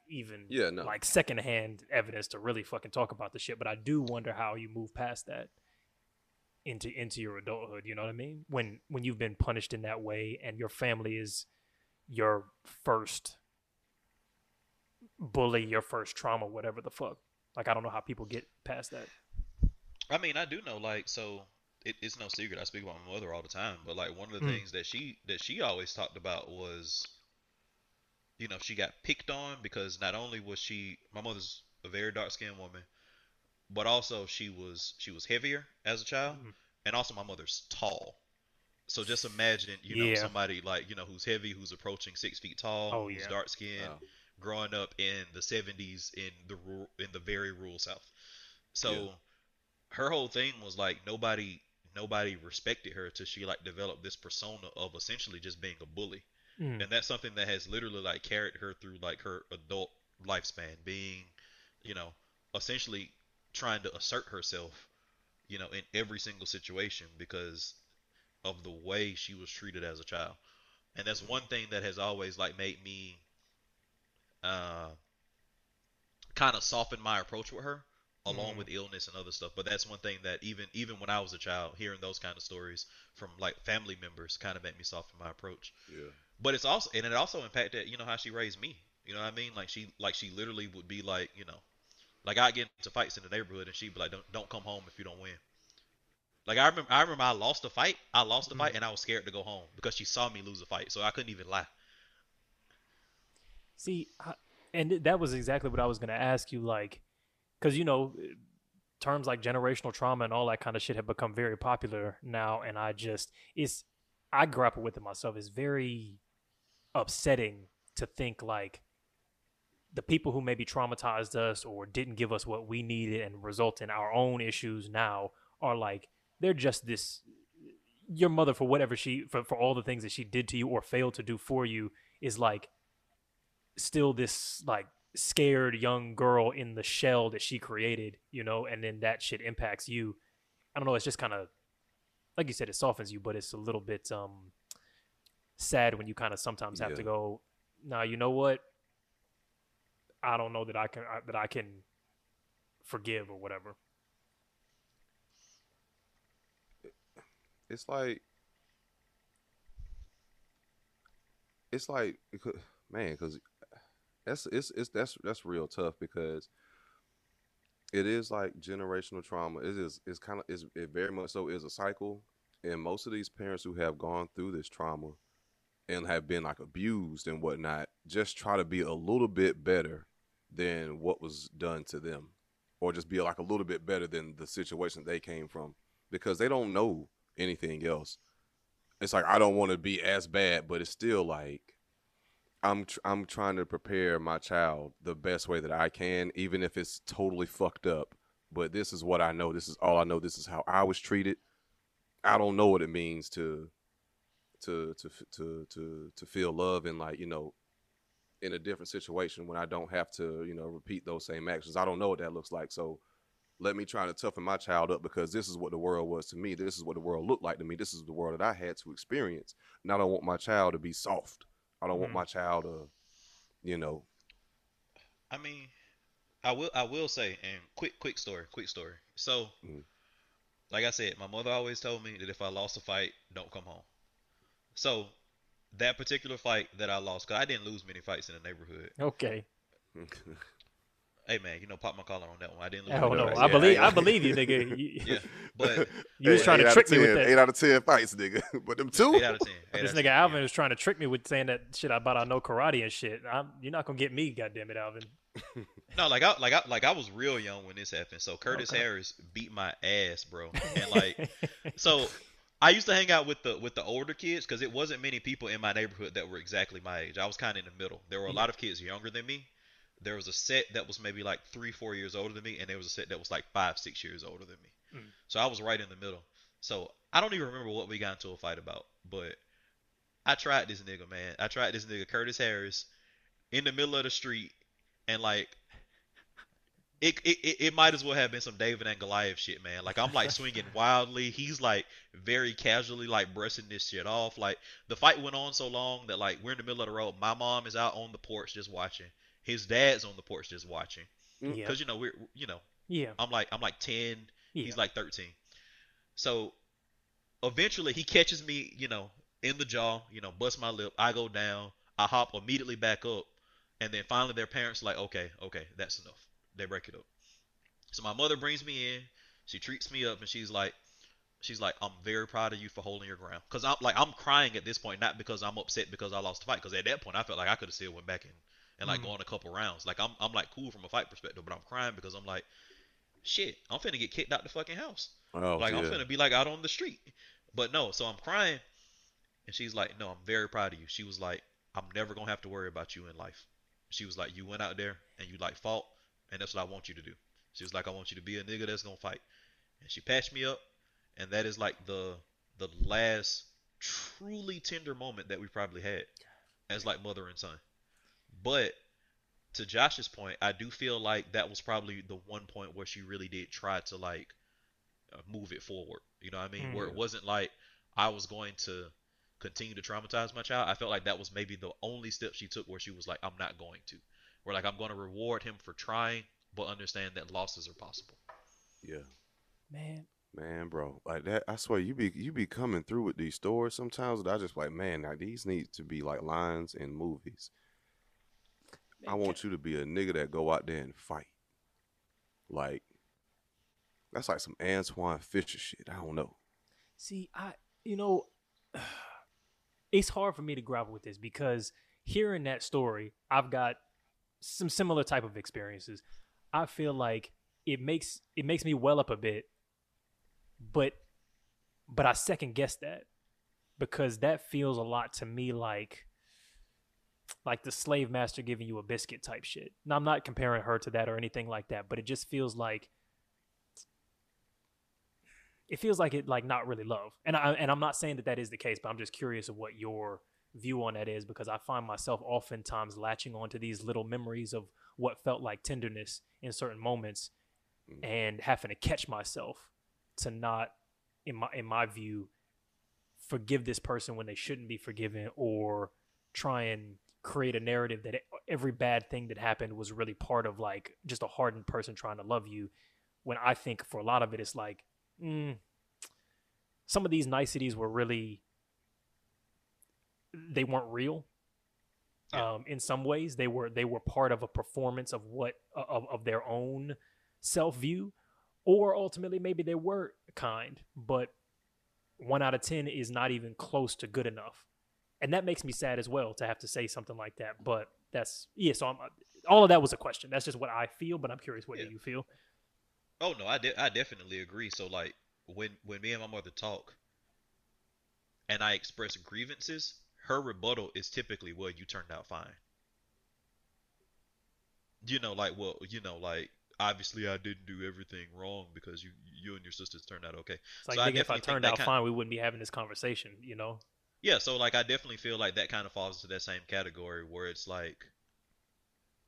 even Yeah, no. like secondhand evidence to really fucking talk about the shit. But I do wonder how you move past that into into your adulthood. You know what I mean? When when you've been punished in that way and your family is your first bully, your first trauma, whatever the fuck. Like I don't know how people get past that. I mean, I do know, like, so it, it's no secret. I speak about my mother all the time, but like one of the Mm. things that she that she always talked about was, you know, she got picked on because not only was she my mother's a very dark skinned woman, but also she was she was heavier as a child, Mhm. and also my mother's tall. So just imagine, you know, Yeah. somebody like you know who's heavy, who's approaching six feet tall, Oh, who's yeah. dark skinned, Wow. Growing up in the 70s in the rural, in the very rural south so Yeah. her whole thing was like nobody nobody respected her till she like developed this persona of essentially just being a bully Mm. and that's something that has literally like carried her through like her adult lifespan being you know essentially trying to assert herself you know in every single situation because of the way she was treated as a child and that's one thing that has always like made me uh kind of soften my approach with her along Mhm. with illness and other stuff. But that's one thing that even even when i was a child hearing those kind of stories from like family members kind of made me soften my approach. Yeah. but it's also and it also impacted you know how she raised me. You know what i mean? Like she like she literally would be like you know like i get into fights in the neighborhood and she'd be like don't don't come home if you don't win. Like i remember i remember i lost a fight i lost a fight and i was scared to go home because she saw me lose a fight so i couldn't even lie See, I, and that was exactly what I was going to ask you. Like, because you know, terms like generational trauma and all that kind of shit have become very popular now, and I just it's I grapple with it myself. It's very upsetting to think like the people who maybe traumatized us or didn't give us what we needed and result in our own issues now are like they're just this your mother for whatever she for, for all the things that she did to you or failed to do for you is like still this like scared young girl in the shell that she created, you know, and then that shit impacts you. I don't know, it's just kind of like you said, it softens you, but it's a little bit um sad when you kind of sometimes have to go, now you know what? I don't know that I can I, that I can forgive or whatever. It's like, it's like, man, because that's it's it's that's that's real tough because it is like generational trauma. It is it's kind of is it very much so is a cycle, and most of these parents who have gone through this trauma and have been like abused and whatnot just try to be a little bit better than what was done to them, or just be like a little bit better than the situation they came from because they don't know anything else. It's like I don't want to be as bad, but it's still like I'm tr- I'm trying to prepare my child the best way that I can, even if it's totally fucked up. But this is what I know. This is all I know. This is how I was treated. I don't know what it means to to to to to to feel love and like you know in a different situation when I don't have to you know repeat those same actions. I don't know what that looks like. So let me try to toughen my child up because this is what the world was to me. This is what the world looked like to me. This is the world that I had to experience. And I don't want my child to be soft. I don't want Mhm. my child to, you know, I mean, I will I will say, and quick quick story, quick story. So, Mhm. like I said, my mother always told me that if I lost a fight, don't come home. So, that particular fight that I lost, cause I didn't lose many fights in the neighborhood. Okay. Hey man, you know, pop my collar on that one. I didn't lose. Hell many no. fights. I Yeah, believe yeah. I believe you, nigga. You, Yeah, but you was trying to trick of me with that. Eight out of ten fights, nigga. but them two, eight out of ten. Eight This nigga 10, Alvin yeah. is trying to trick me with saying that shit about I know karate and shit. I'm, you're not gonna get me, goddamn it, Alvin. No, like I like I like I was real young when this happened. So Curtis Okay. Harris beat my ass, bro. And like so I used to hang out with the with the older kids because it wasn't many people in my neighborhood that were exactly my age. I was kind of in the middle. There were a lot of kids younger than me. There was a set that was maybe like three, four years older than me, and there was a set that was like five, six years older than me. Mm. So I was right in the middle. So I don't even remember what we got into a fight about, but I tried this nigga, man. I tried this nigga Curtis Harris in the middle of the street, and like it, it, it, it might as well have been some David and Goliath shit, man. Like I'm like swinging wildly. He's like very casually like brushing this shit off. Like the fight went on so long that like we're in the middle of the road. My mom is out on the porch just watching. His dad's on the porch just watching. Mm. Yeah. Cause you know we're you know Yeah. I'm like I'm like 10. Yeah. He's like 13. So eventually he catches me, you know, in the jaw, you know, bust my lip. I go down. I hop immediately back up. And then finally their parents are like, okay, okay, that's enough. They break it up. So my mother brings me in. She treats me up and she's like, she's like, I'm very proud of you for holding your ground. Cause I'm like, I'm crying at this point, not because I'm upset because I lost the fight. Cause at that point I felt like I could have still went back and, and like Mhm. gone a couple rounds. Like I'm, I'm like cool from a fight perspective, but I'm crying because I'm like, shit, I'm finna get kicked out the fucking house. Oh, like I'm finna be like out on the street. But no, so I'm crying, and she's like, "No, I'm very proud of you." She was like, "I'm never gonna have to worry about you in life." She was like, "You went out there and you like fought, and that's what I want you to do." She was like, "I want you to be a nigga that's gonna fight," and she patched me up, and that is like the the last truly tender moment that we probably had as like mother and son. But to Josh's point, I do feel like that was probably the one point where she really did try to like uh, move it forward. You know what I mean? Where it wasn't like I was going to continue to traumatize my child. I felt like that was maybe the only step she took where she was like, I'm not going to. Where like I'm going to reward him for trying, but understand that losses are possible. Yeah. Man. Man, bro, like that. I swear, you be you be coming through with these stories sometimes. That I just like, man, now these need to be like lines in movies. I want you to be a nigga that go out there and fight. Like, that's like some Antwone Fisher shit. I don't know. See, I you know, it's hard for me to grapple with this because hearing that story, I've got some similar type of experiences. I feel like it makes it makes me well up a bit, but but I second guess that because that feels a lot to me like like the slave master giving you a biscuit type shit. Now I'm not comparing her to that or anything like that, but it just feels like it feels like it like not really love. And I and I'm not saying that that is the case, but I'm just curious of what your view on that is because I find myself oftentimes latching onto these little memories of what felt like tenderness in certain moments mm. and having to catch myself to not in my in my view forgive this person when they shouldn't be forgiven or try and create a narrative that every bad thing that happened was really part of like just a hardened person trying to love you when I think for a lot of it it's like mm, some of these niceties were really they weren't real Yeah. um, in some ways they were they were part of a performance of what of, of their own self view or ultimately maybe they were kind but one out of ten is not even close to good enough and that makes me sad as well to have to say something like that but that's yeah so I'm, all of that was a question that's just what i feel but i'm curious what Yeah. do you feel Oh no, I de- I definitely agree. So like when when me and my mother talk, and I express grievances, her rebuttal is typically, "Well, you turned out fine." You know, like well, you know, like obviously I didn't do everything wrong because you you and your sisters turned out okay. it's like So if i turned out kind- fine we wouldn't be having this conversation you know Yeah, so like I definitely feel like that kind of falls into that same category where it's like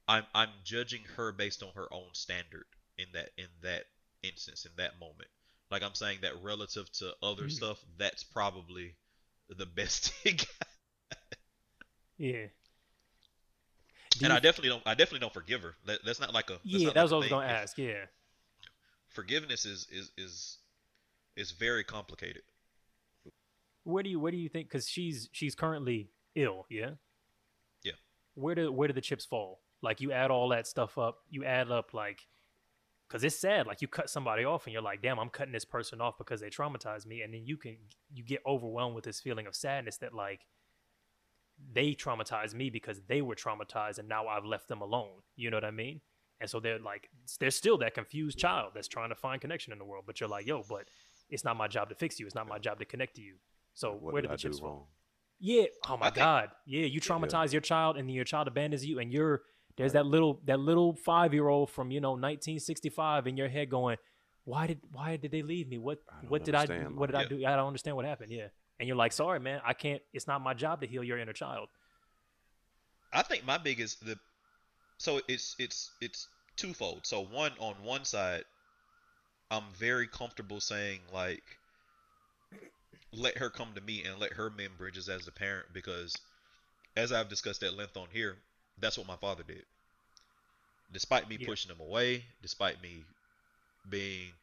I'm I'm judging her based on her own standard in that in that instance in that moment. Like I'm saying that relative to other Mhm. stuff, that's probably the best thing. yeah Do and you- I definitely don't I definitely don't forgive her. That, that's not like a that's yeah not that like what i was gonna ask yeah Forgiveness is is is is very complicated. Where do you where do you think because she's she's currently ill yeah Yeah. where do where do the chips fall like you add all that stuff up you add up like because it's sad like you cut somebody off and you're like damn i'm cutting this person off because they traumatized me and then you can you get overwhelmed with this feeling of sadness that like they traumatized me because they were traumatized and now i've left them alone you know what i mean and so they're like they're still that confused child that's trying to find connection in the world but you're like yo but it's not my job to fix you. It's not my job to connect to you. So what where did did I the do chips fall? wrong? Yeah. Oh my think- God. Yeah. You traumatize your child, and then your child abandons you, and you're there's that little that little five year old from you know 1965 in your head going, why did why did they leave me? What what did I understand, what did I do? I don't understand what happened. Yeah. And you're like, sorry, man, I can't. It's not my job to heal your inner child. I think my biggest the so it's it's it's twofold. So one on one side, I'm very comfortable saying like let her come to me and let her mend bridges as the parent because as I've discussed at length on here, that's what my father did. Despite me Yeah. pushing him away, despite me being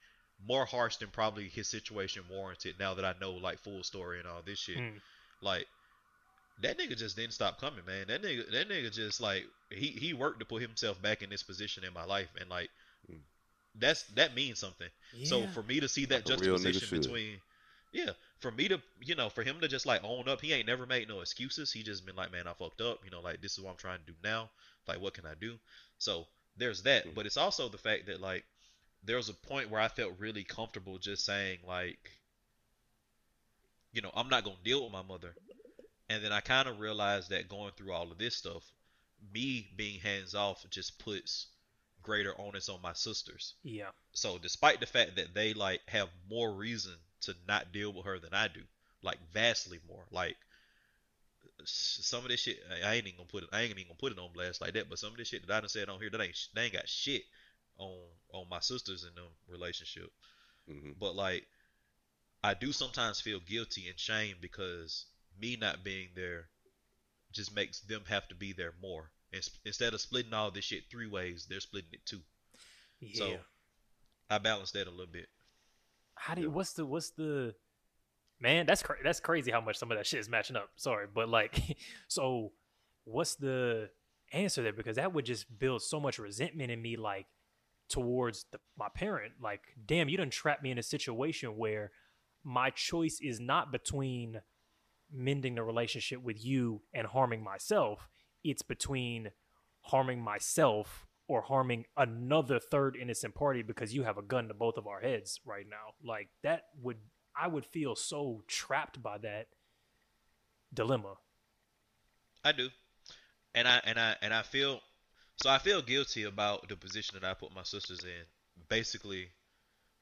more harsh than probably his situation warranted now that I know like full story and all this shit. Mm. Like that nigga just didn't stop coming, man. That nigga, that nigga just like he he worked to put himself back in this position in my life, and like Mm. that's that means something. So for me to see that Like a juxtaposition between, yeah, for me to you know for him to just like own up, he ain't never made no excuses. He just been like, man, I fucked up. You know, like this is what I'm trying to do now. Like what can I do? So there's that, Mm. but it's also the fact that like there was a point where I felt really comfortable just saying like, you know, I'm not gonna deal with my mother. And then I kind of realized that going through all of this stuff, me being hands off just puts greater onus on my sisters. yeah. So despite the fact that they like have more reason to not deal with her than I do, like vastly more, like some of this shit I I ain't even gonna put it I ain't even gonna put it on blast like that, but some of this shit that I done said on here that ain't they ain't got shit on on my sisters in them relationship. hmm But like I do sometimes feel guilty and shame because me not being there just makes them have to be there more. And s- instead of splitting all this shit three ways, they're splitting it two. Yeah. So I balance that a little bit. How do you, what's the what's the man? That's cra- that's crazy how much some of that shit is matching up. Sorry, but like, so what's the answer there? Because that would just build so much resentment in me, like towards the, my parent. Like, damn, you done trapped me in a situation where my choice is not between mending the relationship with you and harming myself. It's between harming myself or harming another third innocent party because you have a gun to both of our heads right now. Like that would I would feel so trapped by that dilemma. I do, and I and I and I feel so. I feel guilty about the position that I put my sisters in. Basically,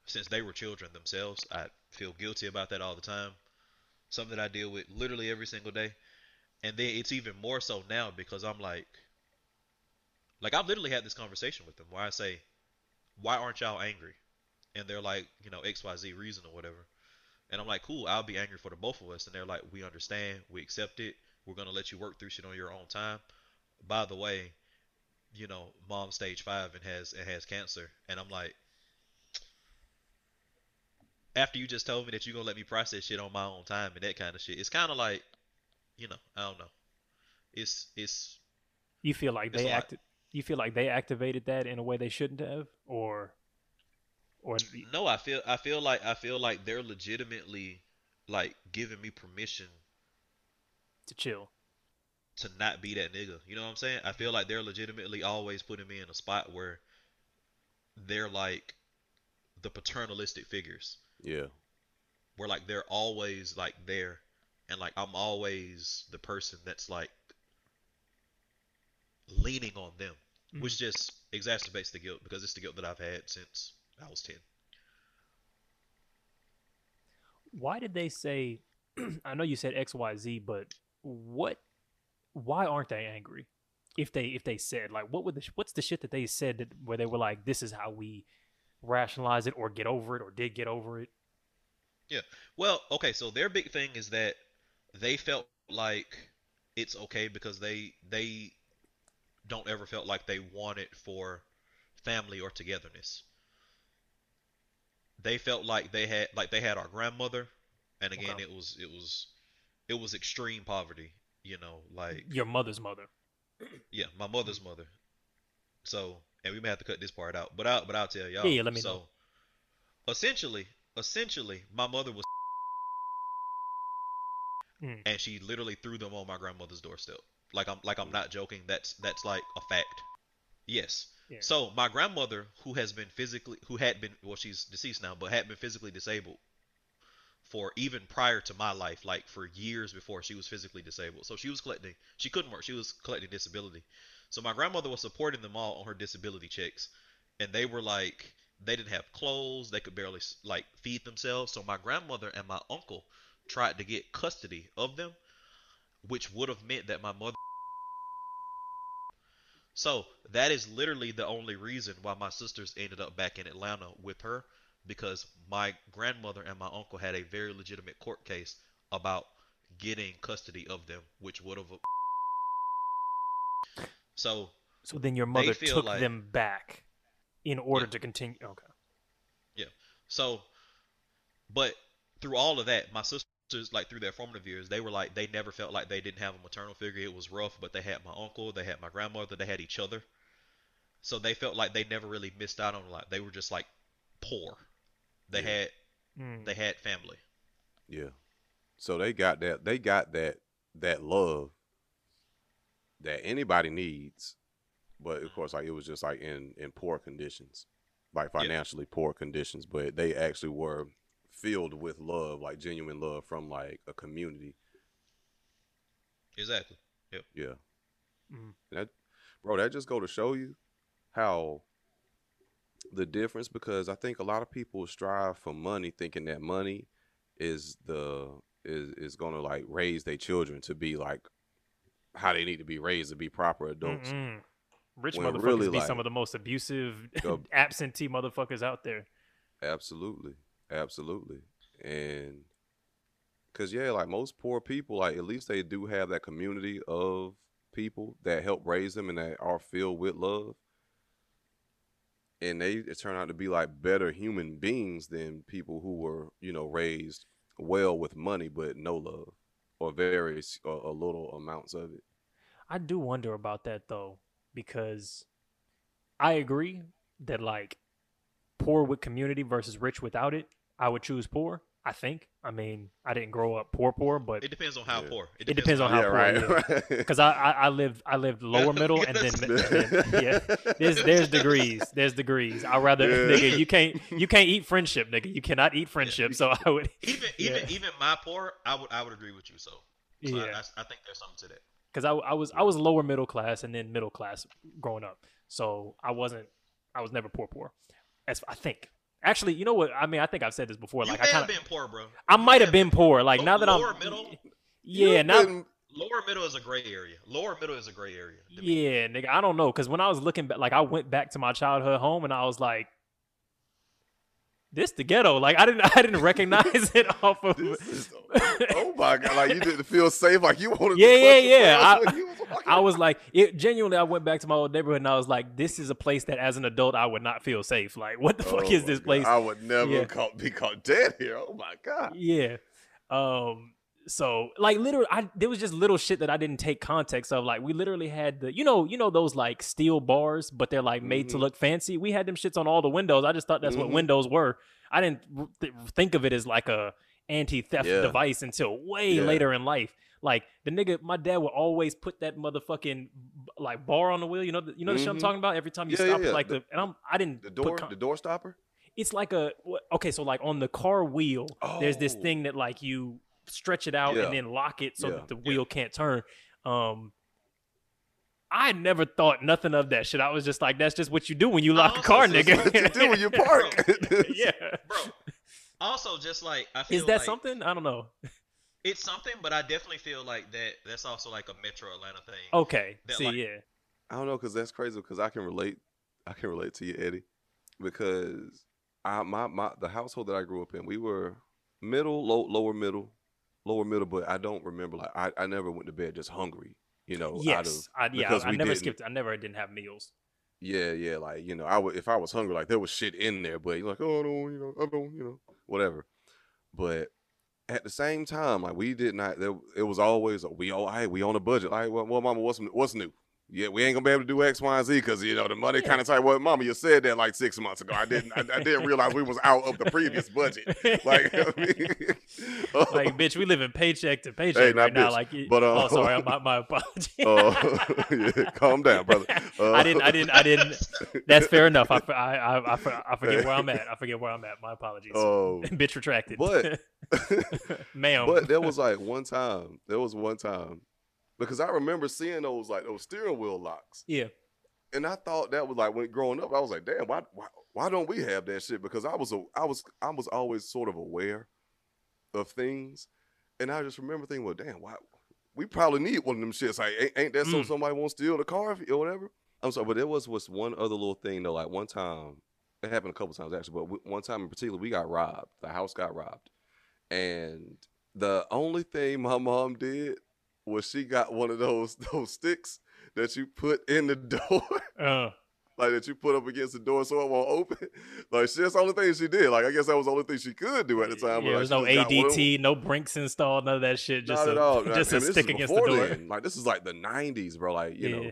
since they were children themselves, I feel guilty about that all the time. Something that I deal with literally every single day, and then it's even more so now because I'm like, like I've literally had this conversation with them where I say, "Why aren't y'all angry?" And they're like, you know, X Y Z reason or whatever. And I'm like, cool, I'll be angry for the both of us. And they're like, we understand, we accept it. We're gonna let you work through shit on your own time. By the way, you know, mom stage five and has and has cancer. And I'm like, after you just told me that you're gonna let me process shit on my own time and that kind of shit, it's kind of like, you know, I don't know. It's it's You feel like they acted. lot. Acted you feel like they activated that in a way they shouldn't have or or no. I feel I feel like I feel like they're legitimately like giving me permission to chill. to not be that nigga. You know what I'm saying? I feel like they're legitimately always putting me in a spot where they're like the paternalistic figures. Yeah. Where like they're always like there and like I'm always the person that's like leaning on them, Mm-hmm. which just exacerbates the guilt because it's the guilt that I've had since I was 10. Why did they say I know you said XYZ, but what why aren't they angry? If they if they said like what would the what's the shit that they said that where they were like this is how we rationalize it or get over it or did get over it? Yeah. Well, okay, so their big thing is that they felt like it's okay because they they don't ever felt like they wanted for family or togetherness. They felt like they had like they had our grandmother, and again Okay. it was it was it was extreme poverty, you know, like Your mother's mother. yeah, my mother's mother. So, and we may have to cut this part out, but I but I'll tell y'all. Yeah, let me so, know. essentially, essentially, my mother was, Mm. and she literally threw them on my grandmother's doorstep. Like I'm like I'm not joking. That's that's like a fact. Yes. Yeah. So my grandmother, who has been physically, who had been, well, she's deceased now, but had been physically disabled for even prior to my life, like for years before she was physically disabled. So she was collecting, she couldn't work, she was collecting disability. So my grandmother was supporting them all on her disability checks, and they were like, they didn't have clothes, they could barely like feed themselves. So my grandmother and my uncle tried to get custody of them, which would have meant that my mother. So that is literally the only reason why my sisters ended up back in Atlanta with her because my grandmother and my uncle had a very legitimate court case about getting custody of them, which would have. So So then your mother took like- them back in order Yeah. to continue. Okay. Yeah. So, but through all of that, my sisters, like through their formative years, they were like they never felt like they didn't have a maternal figure. It was rough, but they had my uncle, they had my grandmother, they had each other. So they felt like they never really missed out on a lot. They were just like poor. They Yeah. had Mm. they had family. Yeah. So they got that they got that that love that anybody needs. But of course like it was just like in in poor conditions. Like Yeah. financially poor conditions, but they actually were filled with love, like genuine love from like a community. Exactly. Yeah. Mhm. That bro, that just go to show you how the difference because I think a lot of people strive for money thinking that money is the is is gonna like raise their children to be like how they need to be raised to be proper adults. Mm-mm. Rich When motherfuckers really, be like- some of the most abusive, Go- absentee motherfuckers out there. Absolutely. Absolutely. And cause yeah, like most poor people, like at least they do have that community of people that help raise them and that are filled with love. And they turn out to be like better human beings than people who were, you know, raised well with money but no love or very or, or little amounts of it. I do wonder about that though, because I agree that like poor with community versus rich without it, I would choose poor. I think. I mean, I didn't grow up poor, poor, but It depends on how Yeah. poor. It depends on how poor, yeah. because I, I I lived I lived lower middle and then, then yeah. There's there's degrees. There's degrees. I rather Yeah. nigga you can't you can't eat friendship, nigga. You cannot eat friendship. So I would even Yeah. even even my poor, I would I would agree with you. So, so I, yeah. I, I think there's something to that. because I, I was I was lower middle class and then middle class growing up, so I wasn't I was never poor poor. As I think, actually, you know what? I mean, I think I've said this before. you Like may I have kind of been poor, bro. I might have been poor. Like Low- now that lower I'm middle? yeah now been- Lower middle is a gray area. Lower middle is a gray area. to me. yeah nigga I don't know because when I was looking back, like I went back to my childhood home and I was like. This the ghetto, like I didn't, I didn't recognize it off of. This is- oh my god! Like you didn't feel safe, like you wanted. Yeah, to yeah, yeah. I- was. I was like, it genuinely. I went back to my old neighborhood and I was like, this is a place that, as an adult, I would not feel safe. Like, what the fuck Oh is this God. place? I would never Yeah. caught, be caught dead here. Oh my god! Yeah. Um. So, like, literally, I there was just little shit that I didn't take context of. Like, we literally had the, you know, you know those like steel bars, but they're like made to Mhm. look fancy. We had them shits on all the windows. I just thought that's what Mhm. windows were. I didn't th- think of it as like a anti-theft Yeah. device until way Yeah. later in life. Like the nigga, my dad would always put that motherfucking like bar on the wheel. You know, the, you know the shit I'm Mhm. talking about. Every time you Yeah, stop, yeah. like The- the, and I'm I didn't The door, con- the door stopper. it's like a okay so like on the car wheel there's this Oh. thing that like you stretch it out Yeah. and then lock it so Yeah. that the wheel can't turn um I never thought nothing of that shit. I was just like, that's just what you do when you lock a also car, says nigga. what you do when you park. yeah. bro. Also, just like I feel Is that like something? I don't know. It's something, but I definitely feel like that. That's also like a Metro Atlanta thing. Okay. That, See, like- yeah. I don't know because that's crazy because I can relate. I can relate to you, Eddy, because I my my the household that I grew up in, we were middle, low, lower middle, lower middle, but I don't remember like I, I never went to bed just hungry, you know. out of Yes. I, yeah. because I we never skipped. I never didn't have meals. Yeah, yeah, like you know, I would if I was hungry, like there was shit in there, but you're like, oh, I don't, you know, I don't, you know, whatever. But at the same time, like we did not. There, it was always we all, hey, we on a budget. Like, well, well, mama, what's what's new? Yeah, we ain't gonna be able to do X, Y, and Z because you know the money kind of tight. Well, Mama, you said that like six months ago. I didn't. I, I didn't realize we was out of the previous budget. Like, I mean, like, bitch, we live in paycheck to paycheck Hey, right now. bitch, Like, but, uh, oh, sorry, my, my apologies. uh, yeah, calm down, brother. Uh, I didn't, I didn't, I didn't. That's fair enough. I, I, I, I forget where I'm at. I forget where I'm at. My apologies. Oh, bitch retracted. but ma'am. but there was like one time. There was one time because I remember seeing those like those steering wheel locks. yeah. and I thought that was like when growing up, I was like, damn, why, why, why don't we have that shit? Because I was, a, I was, I was always sort of aware of things, and I just remember thinking, well, damn, why, we probably need one of them shits. Like, ain't, ain't that so Mm. somebody won't steal the car or whatever? I'm sorry, but there was was one other little thing though. Like one time, it happened a couple times actually, but w- one time in particular, we got robbed. The house got robbed, and the only thing my mom did was she got one of those those sticks that you put in the door Uh, like that you put up against the door so it won't open. Like she, that's the only thing she did. Like I guess that was the only thing she could do at the time. but, yeah, like, there's no she just got one of them- ADT, no Brink's installed, none of that shit. Just Not a, at all. just And a stick against the door. then. Like this is like the '90s, bro. Like you yeah.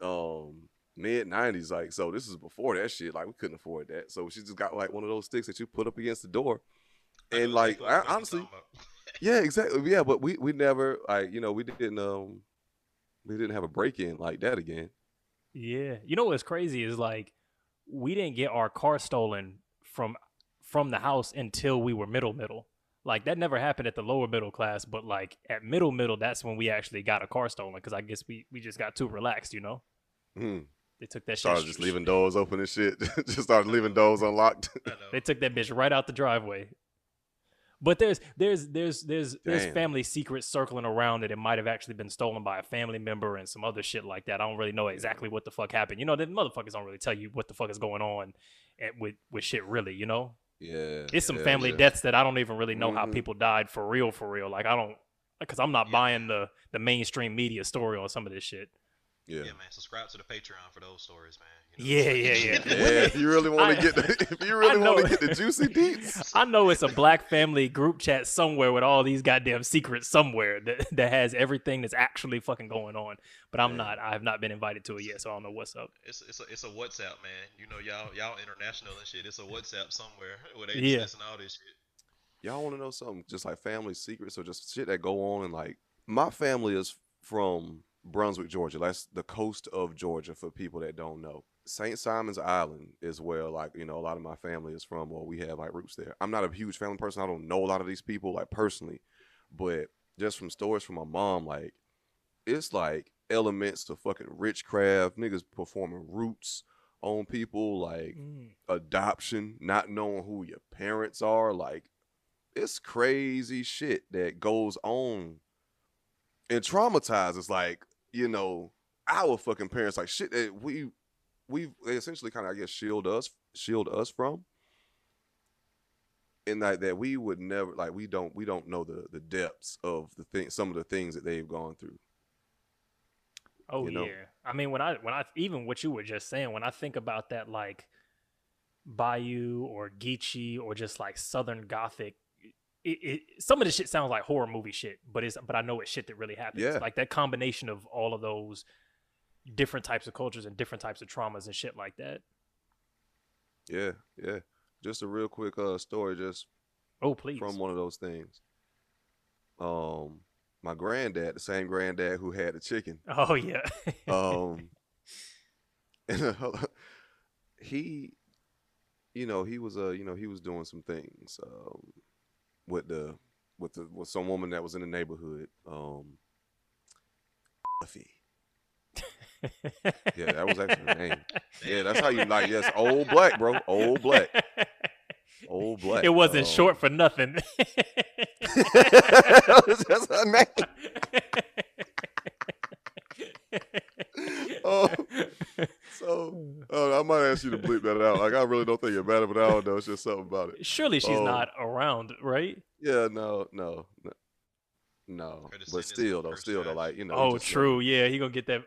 know, um, mid '90s. Like so, this is before that shit. Like we couldn't afford that. So she just got like one of those sticks that you put up against the door. And like exactly I, honestly, talking about. Yeah, exactly. Yeah, but we we never like you know we didn't um we didn't have a break in like that again. Yeah. You know what's crazy is like we didn't get our car stolen from from the house until we were middle middle. Like that never happened at the lower middle class, but like at middle middle, that's when we actually got a car stolen because I guess we we just got too relaxed, you know. Hmm. They took that Started shit. just leaving doors open and shit. just started leaving doors unlocked. They took that bitch right out the driveway. But there's there's there's there's there's family secrets circling around that it might have actually been stolen by a family member and some other shit like that. I don't really know exactly what the fuck happened. You know, the motherfuckers don't really tell you what the fuck is going on with with shit really. You know, yeah. it's some yeah, family yeah. deaths that I don't even really know how Mhm. people died for real for real. Like I don't because I'm not Yeah. buying the the mainstream media story on some of this shit. Yeah. Yeah, man. Subscribe to the Patreon for those stories, man. You Yeah, yeah, yeah. Yeah, if you really want to get the, if you really want to get the juicy deets. I know it's a black family group chat somewhere with all these goddamn secrets somewhere that, that has everything that's actually fucking going on. But I'm Yeah. not. I have not been invited to it yet, so I don't know what's up. It's it's a it's a WhatsApp, man. You know y'all y'all international and shit. It's a WhatsApp somewhere where they Yeah. discussing all this shit. Y'all want to know something? Just like family secrets or just shit that go on and like my family is from Brunswick, Georgia. That's the coast of Georgia for people that don't know. St. Simon's Island is where like, you know, a lot of my family is from or we have like roots there. I'm not a huge family person. I don't know a lot of these people like personally, but just from stories from my mom like it's like elements to fucking witchcraft, niggas performing roots on people like mm. adoption, not knowing who your parents are, like it's crazy shit that goes on and traumatizes like, you know, our fucking parents, like shit that we we they essentially kind of I guess shield us shield us from. And like that we would never like we don't we don't know the the depths of the thing some of the things that they've gone through. Oh you know? yeah. I mean, when I when I even what you were just saying, when I think about that, like Bayou or Geechee or just like Southern Gothic. It, it, some of this shit sounds like horror movie shit, but it's but I know it's shit that really happens. Yeah. Like that combination of all of those different types of cultures and different types of traumas and shit like that. Yeah, yeah. Just a real quick uh story just Oh please. from one of those things. Um, my granddad, the same granddad who had the chicken, Oh yeah. um, and, he, you know, he was uh, you know, he was doing some things um with the with the with some woman that was in the neighborhood. Um, Buffy. Yeah, that was actually her name. Yeah, that's how you like. Yes, old black, bro. Old black. Old black. It wasn't Um, short for nothing. That's her name. Oh, so uh, I might ask you to bleep that out. Like I really don't think it matters, but I don't know. It's just something about it. Surely she's Oh. not around, right? Yeah, no, no, no, no. But still, of though, curse still, though, like you know. oh, just, true. Yeah, he gonna get that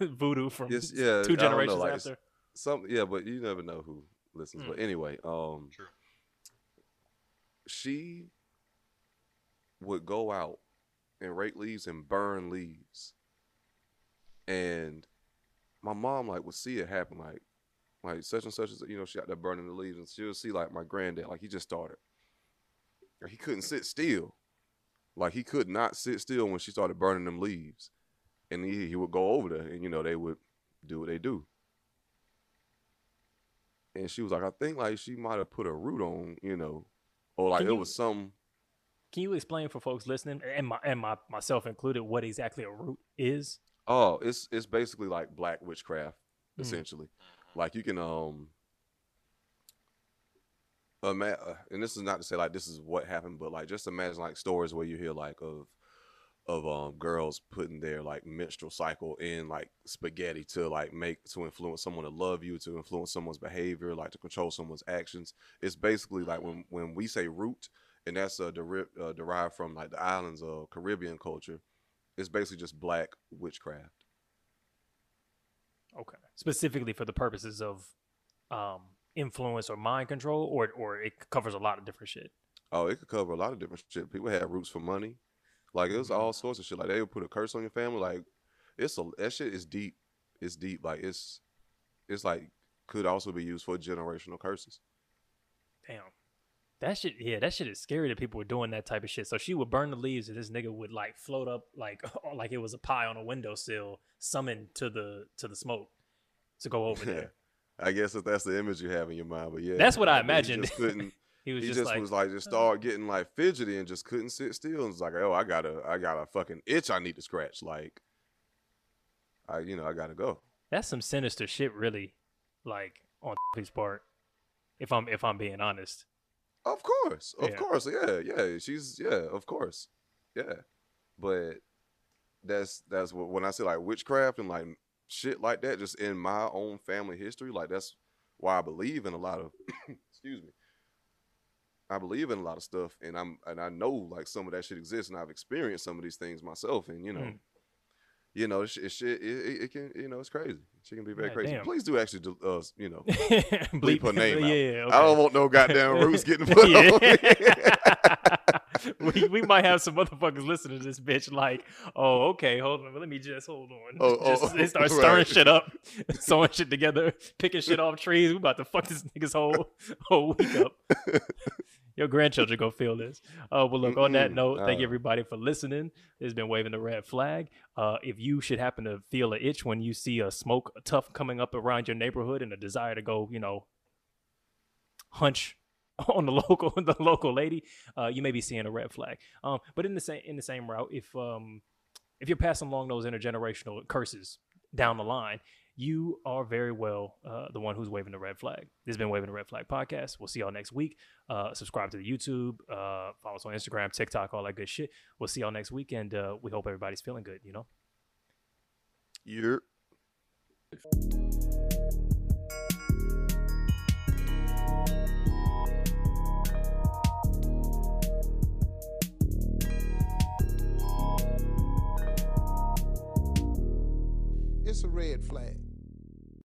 voodoo from Yes, yeah, two don't know, generations like, it's- after. Some, yeah, but you never know who listens. But anyway, um, True. she would go out and rake leaves and burn leaves. And my mom like would see it happen, like like such and such as you know she out there burning the leaves, and she'll see like my granddad, like he just started, Like, he couldn't sit still, like he could not sit still when she started burning them leaves, and he he would go over there, and you know they would do what they do. And she was like, I think like she might have put a root on, you know, or like Can it you- was some Can you explain for folks listening, and my and my myself included, what exactly a root is? Oh, it's it's basically like black witchcraft, Mm. essentially. Like you can um, uh, and this is not to say like this is what happened, but like just imagine like stories where you hear like of of um girls putting their like menstrual cycle in like spaghetti to like make to influence someone to love you, to influence someone's behavior, like to control someone's actions. It's basically like when when we say root, and that's uh, deri- uh derived from like the islands of Caribbean culture. It's basically just black witchcraft. Okay. Specifically for the purposes of um, influence or mind control, or or it covers a lot of different shit. Oh, it could cover a lot of different shit. People had roots for money. Like it was mm-hmm. all sorts of shit. Like they would put a curse on your family. Like it's a that shit is deep. It's deep. Like it's it's like could also be used for generational curses. Damn. That shit, yeah, that shit is scary that people were doing that type of shit. So she would burn the leaves, and this nigga would like float up like like it was a pie on a windowsill, summoned to the to the smoke to go over there. I guess if that's the image you have in your mind, but yeah, That's what I he imagined. Just couldn't. He was he just, just, like, was like just start getting like fidgety and just couldn't sit still. And it's like, oh, I got a, I got a fucking itch I need to scratch. Like, I, you know, I gotta go. that's some sinister shit, really. Like on his part, if I'm if I'm being honest. Of course, of Yeah. course, yeah, yeah. She's yeah, of course, yeah. But that's that's what when I say like witchcraft and like shit like that, just in my own family history, like that's why I believe in a lot of. excuse me. I believe in a lot of stuff, and I'm and I know like some of that shit exists, and I've experienced some of these things myself, and you know. Mm. You know, shit, shit it, it, it can, you know, it's crazy. She can be very God crazy. damn. Please do actually, uh, you know, bleep, her name out. Yeah, I don't want no goddamn roots getting put on. we, we might have some motherfuckers listening to this bitch like, oh, okay, hold on, let me just hold on. Oh, oh, just, they start right. stirring shit up, sewing shit together, picking shit off trees. We about to fuck this nigga's whole whole week up. Your grandchildren gonna feel this. Uh, well, look. On that Mm-mm. note, thank Uh. everybody for listening. It's been waving the red flag. Uh, if you should happen to feel an itch when you see a smoke tough coming up around your neighborhood and a desire to go, you know, hunch on the local the local lady, uh, you may be seeing a red flag. Um, but in the same in the same route, if um if you're passing along those intergenerational curses down the line, you are very well uh, the one who's waving the red flag. This has been Waving the Red Flag podcast. We'll see y'all next week. Uh, subscribe to the YouTube, uh, follow us on Instagram, TikTok, all that good shit. We'll see y'all next week, and uh, we hope everybody's feeling good. You know. You're a red flag.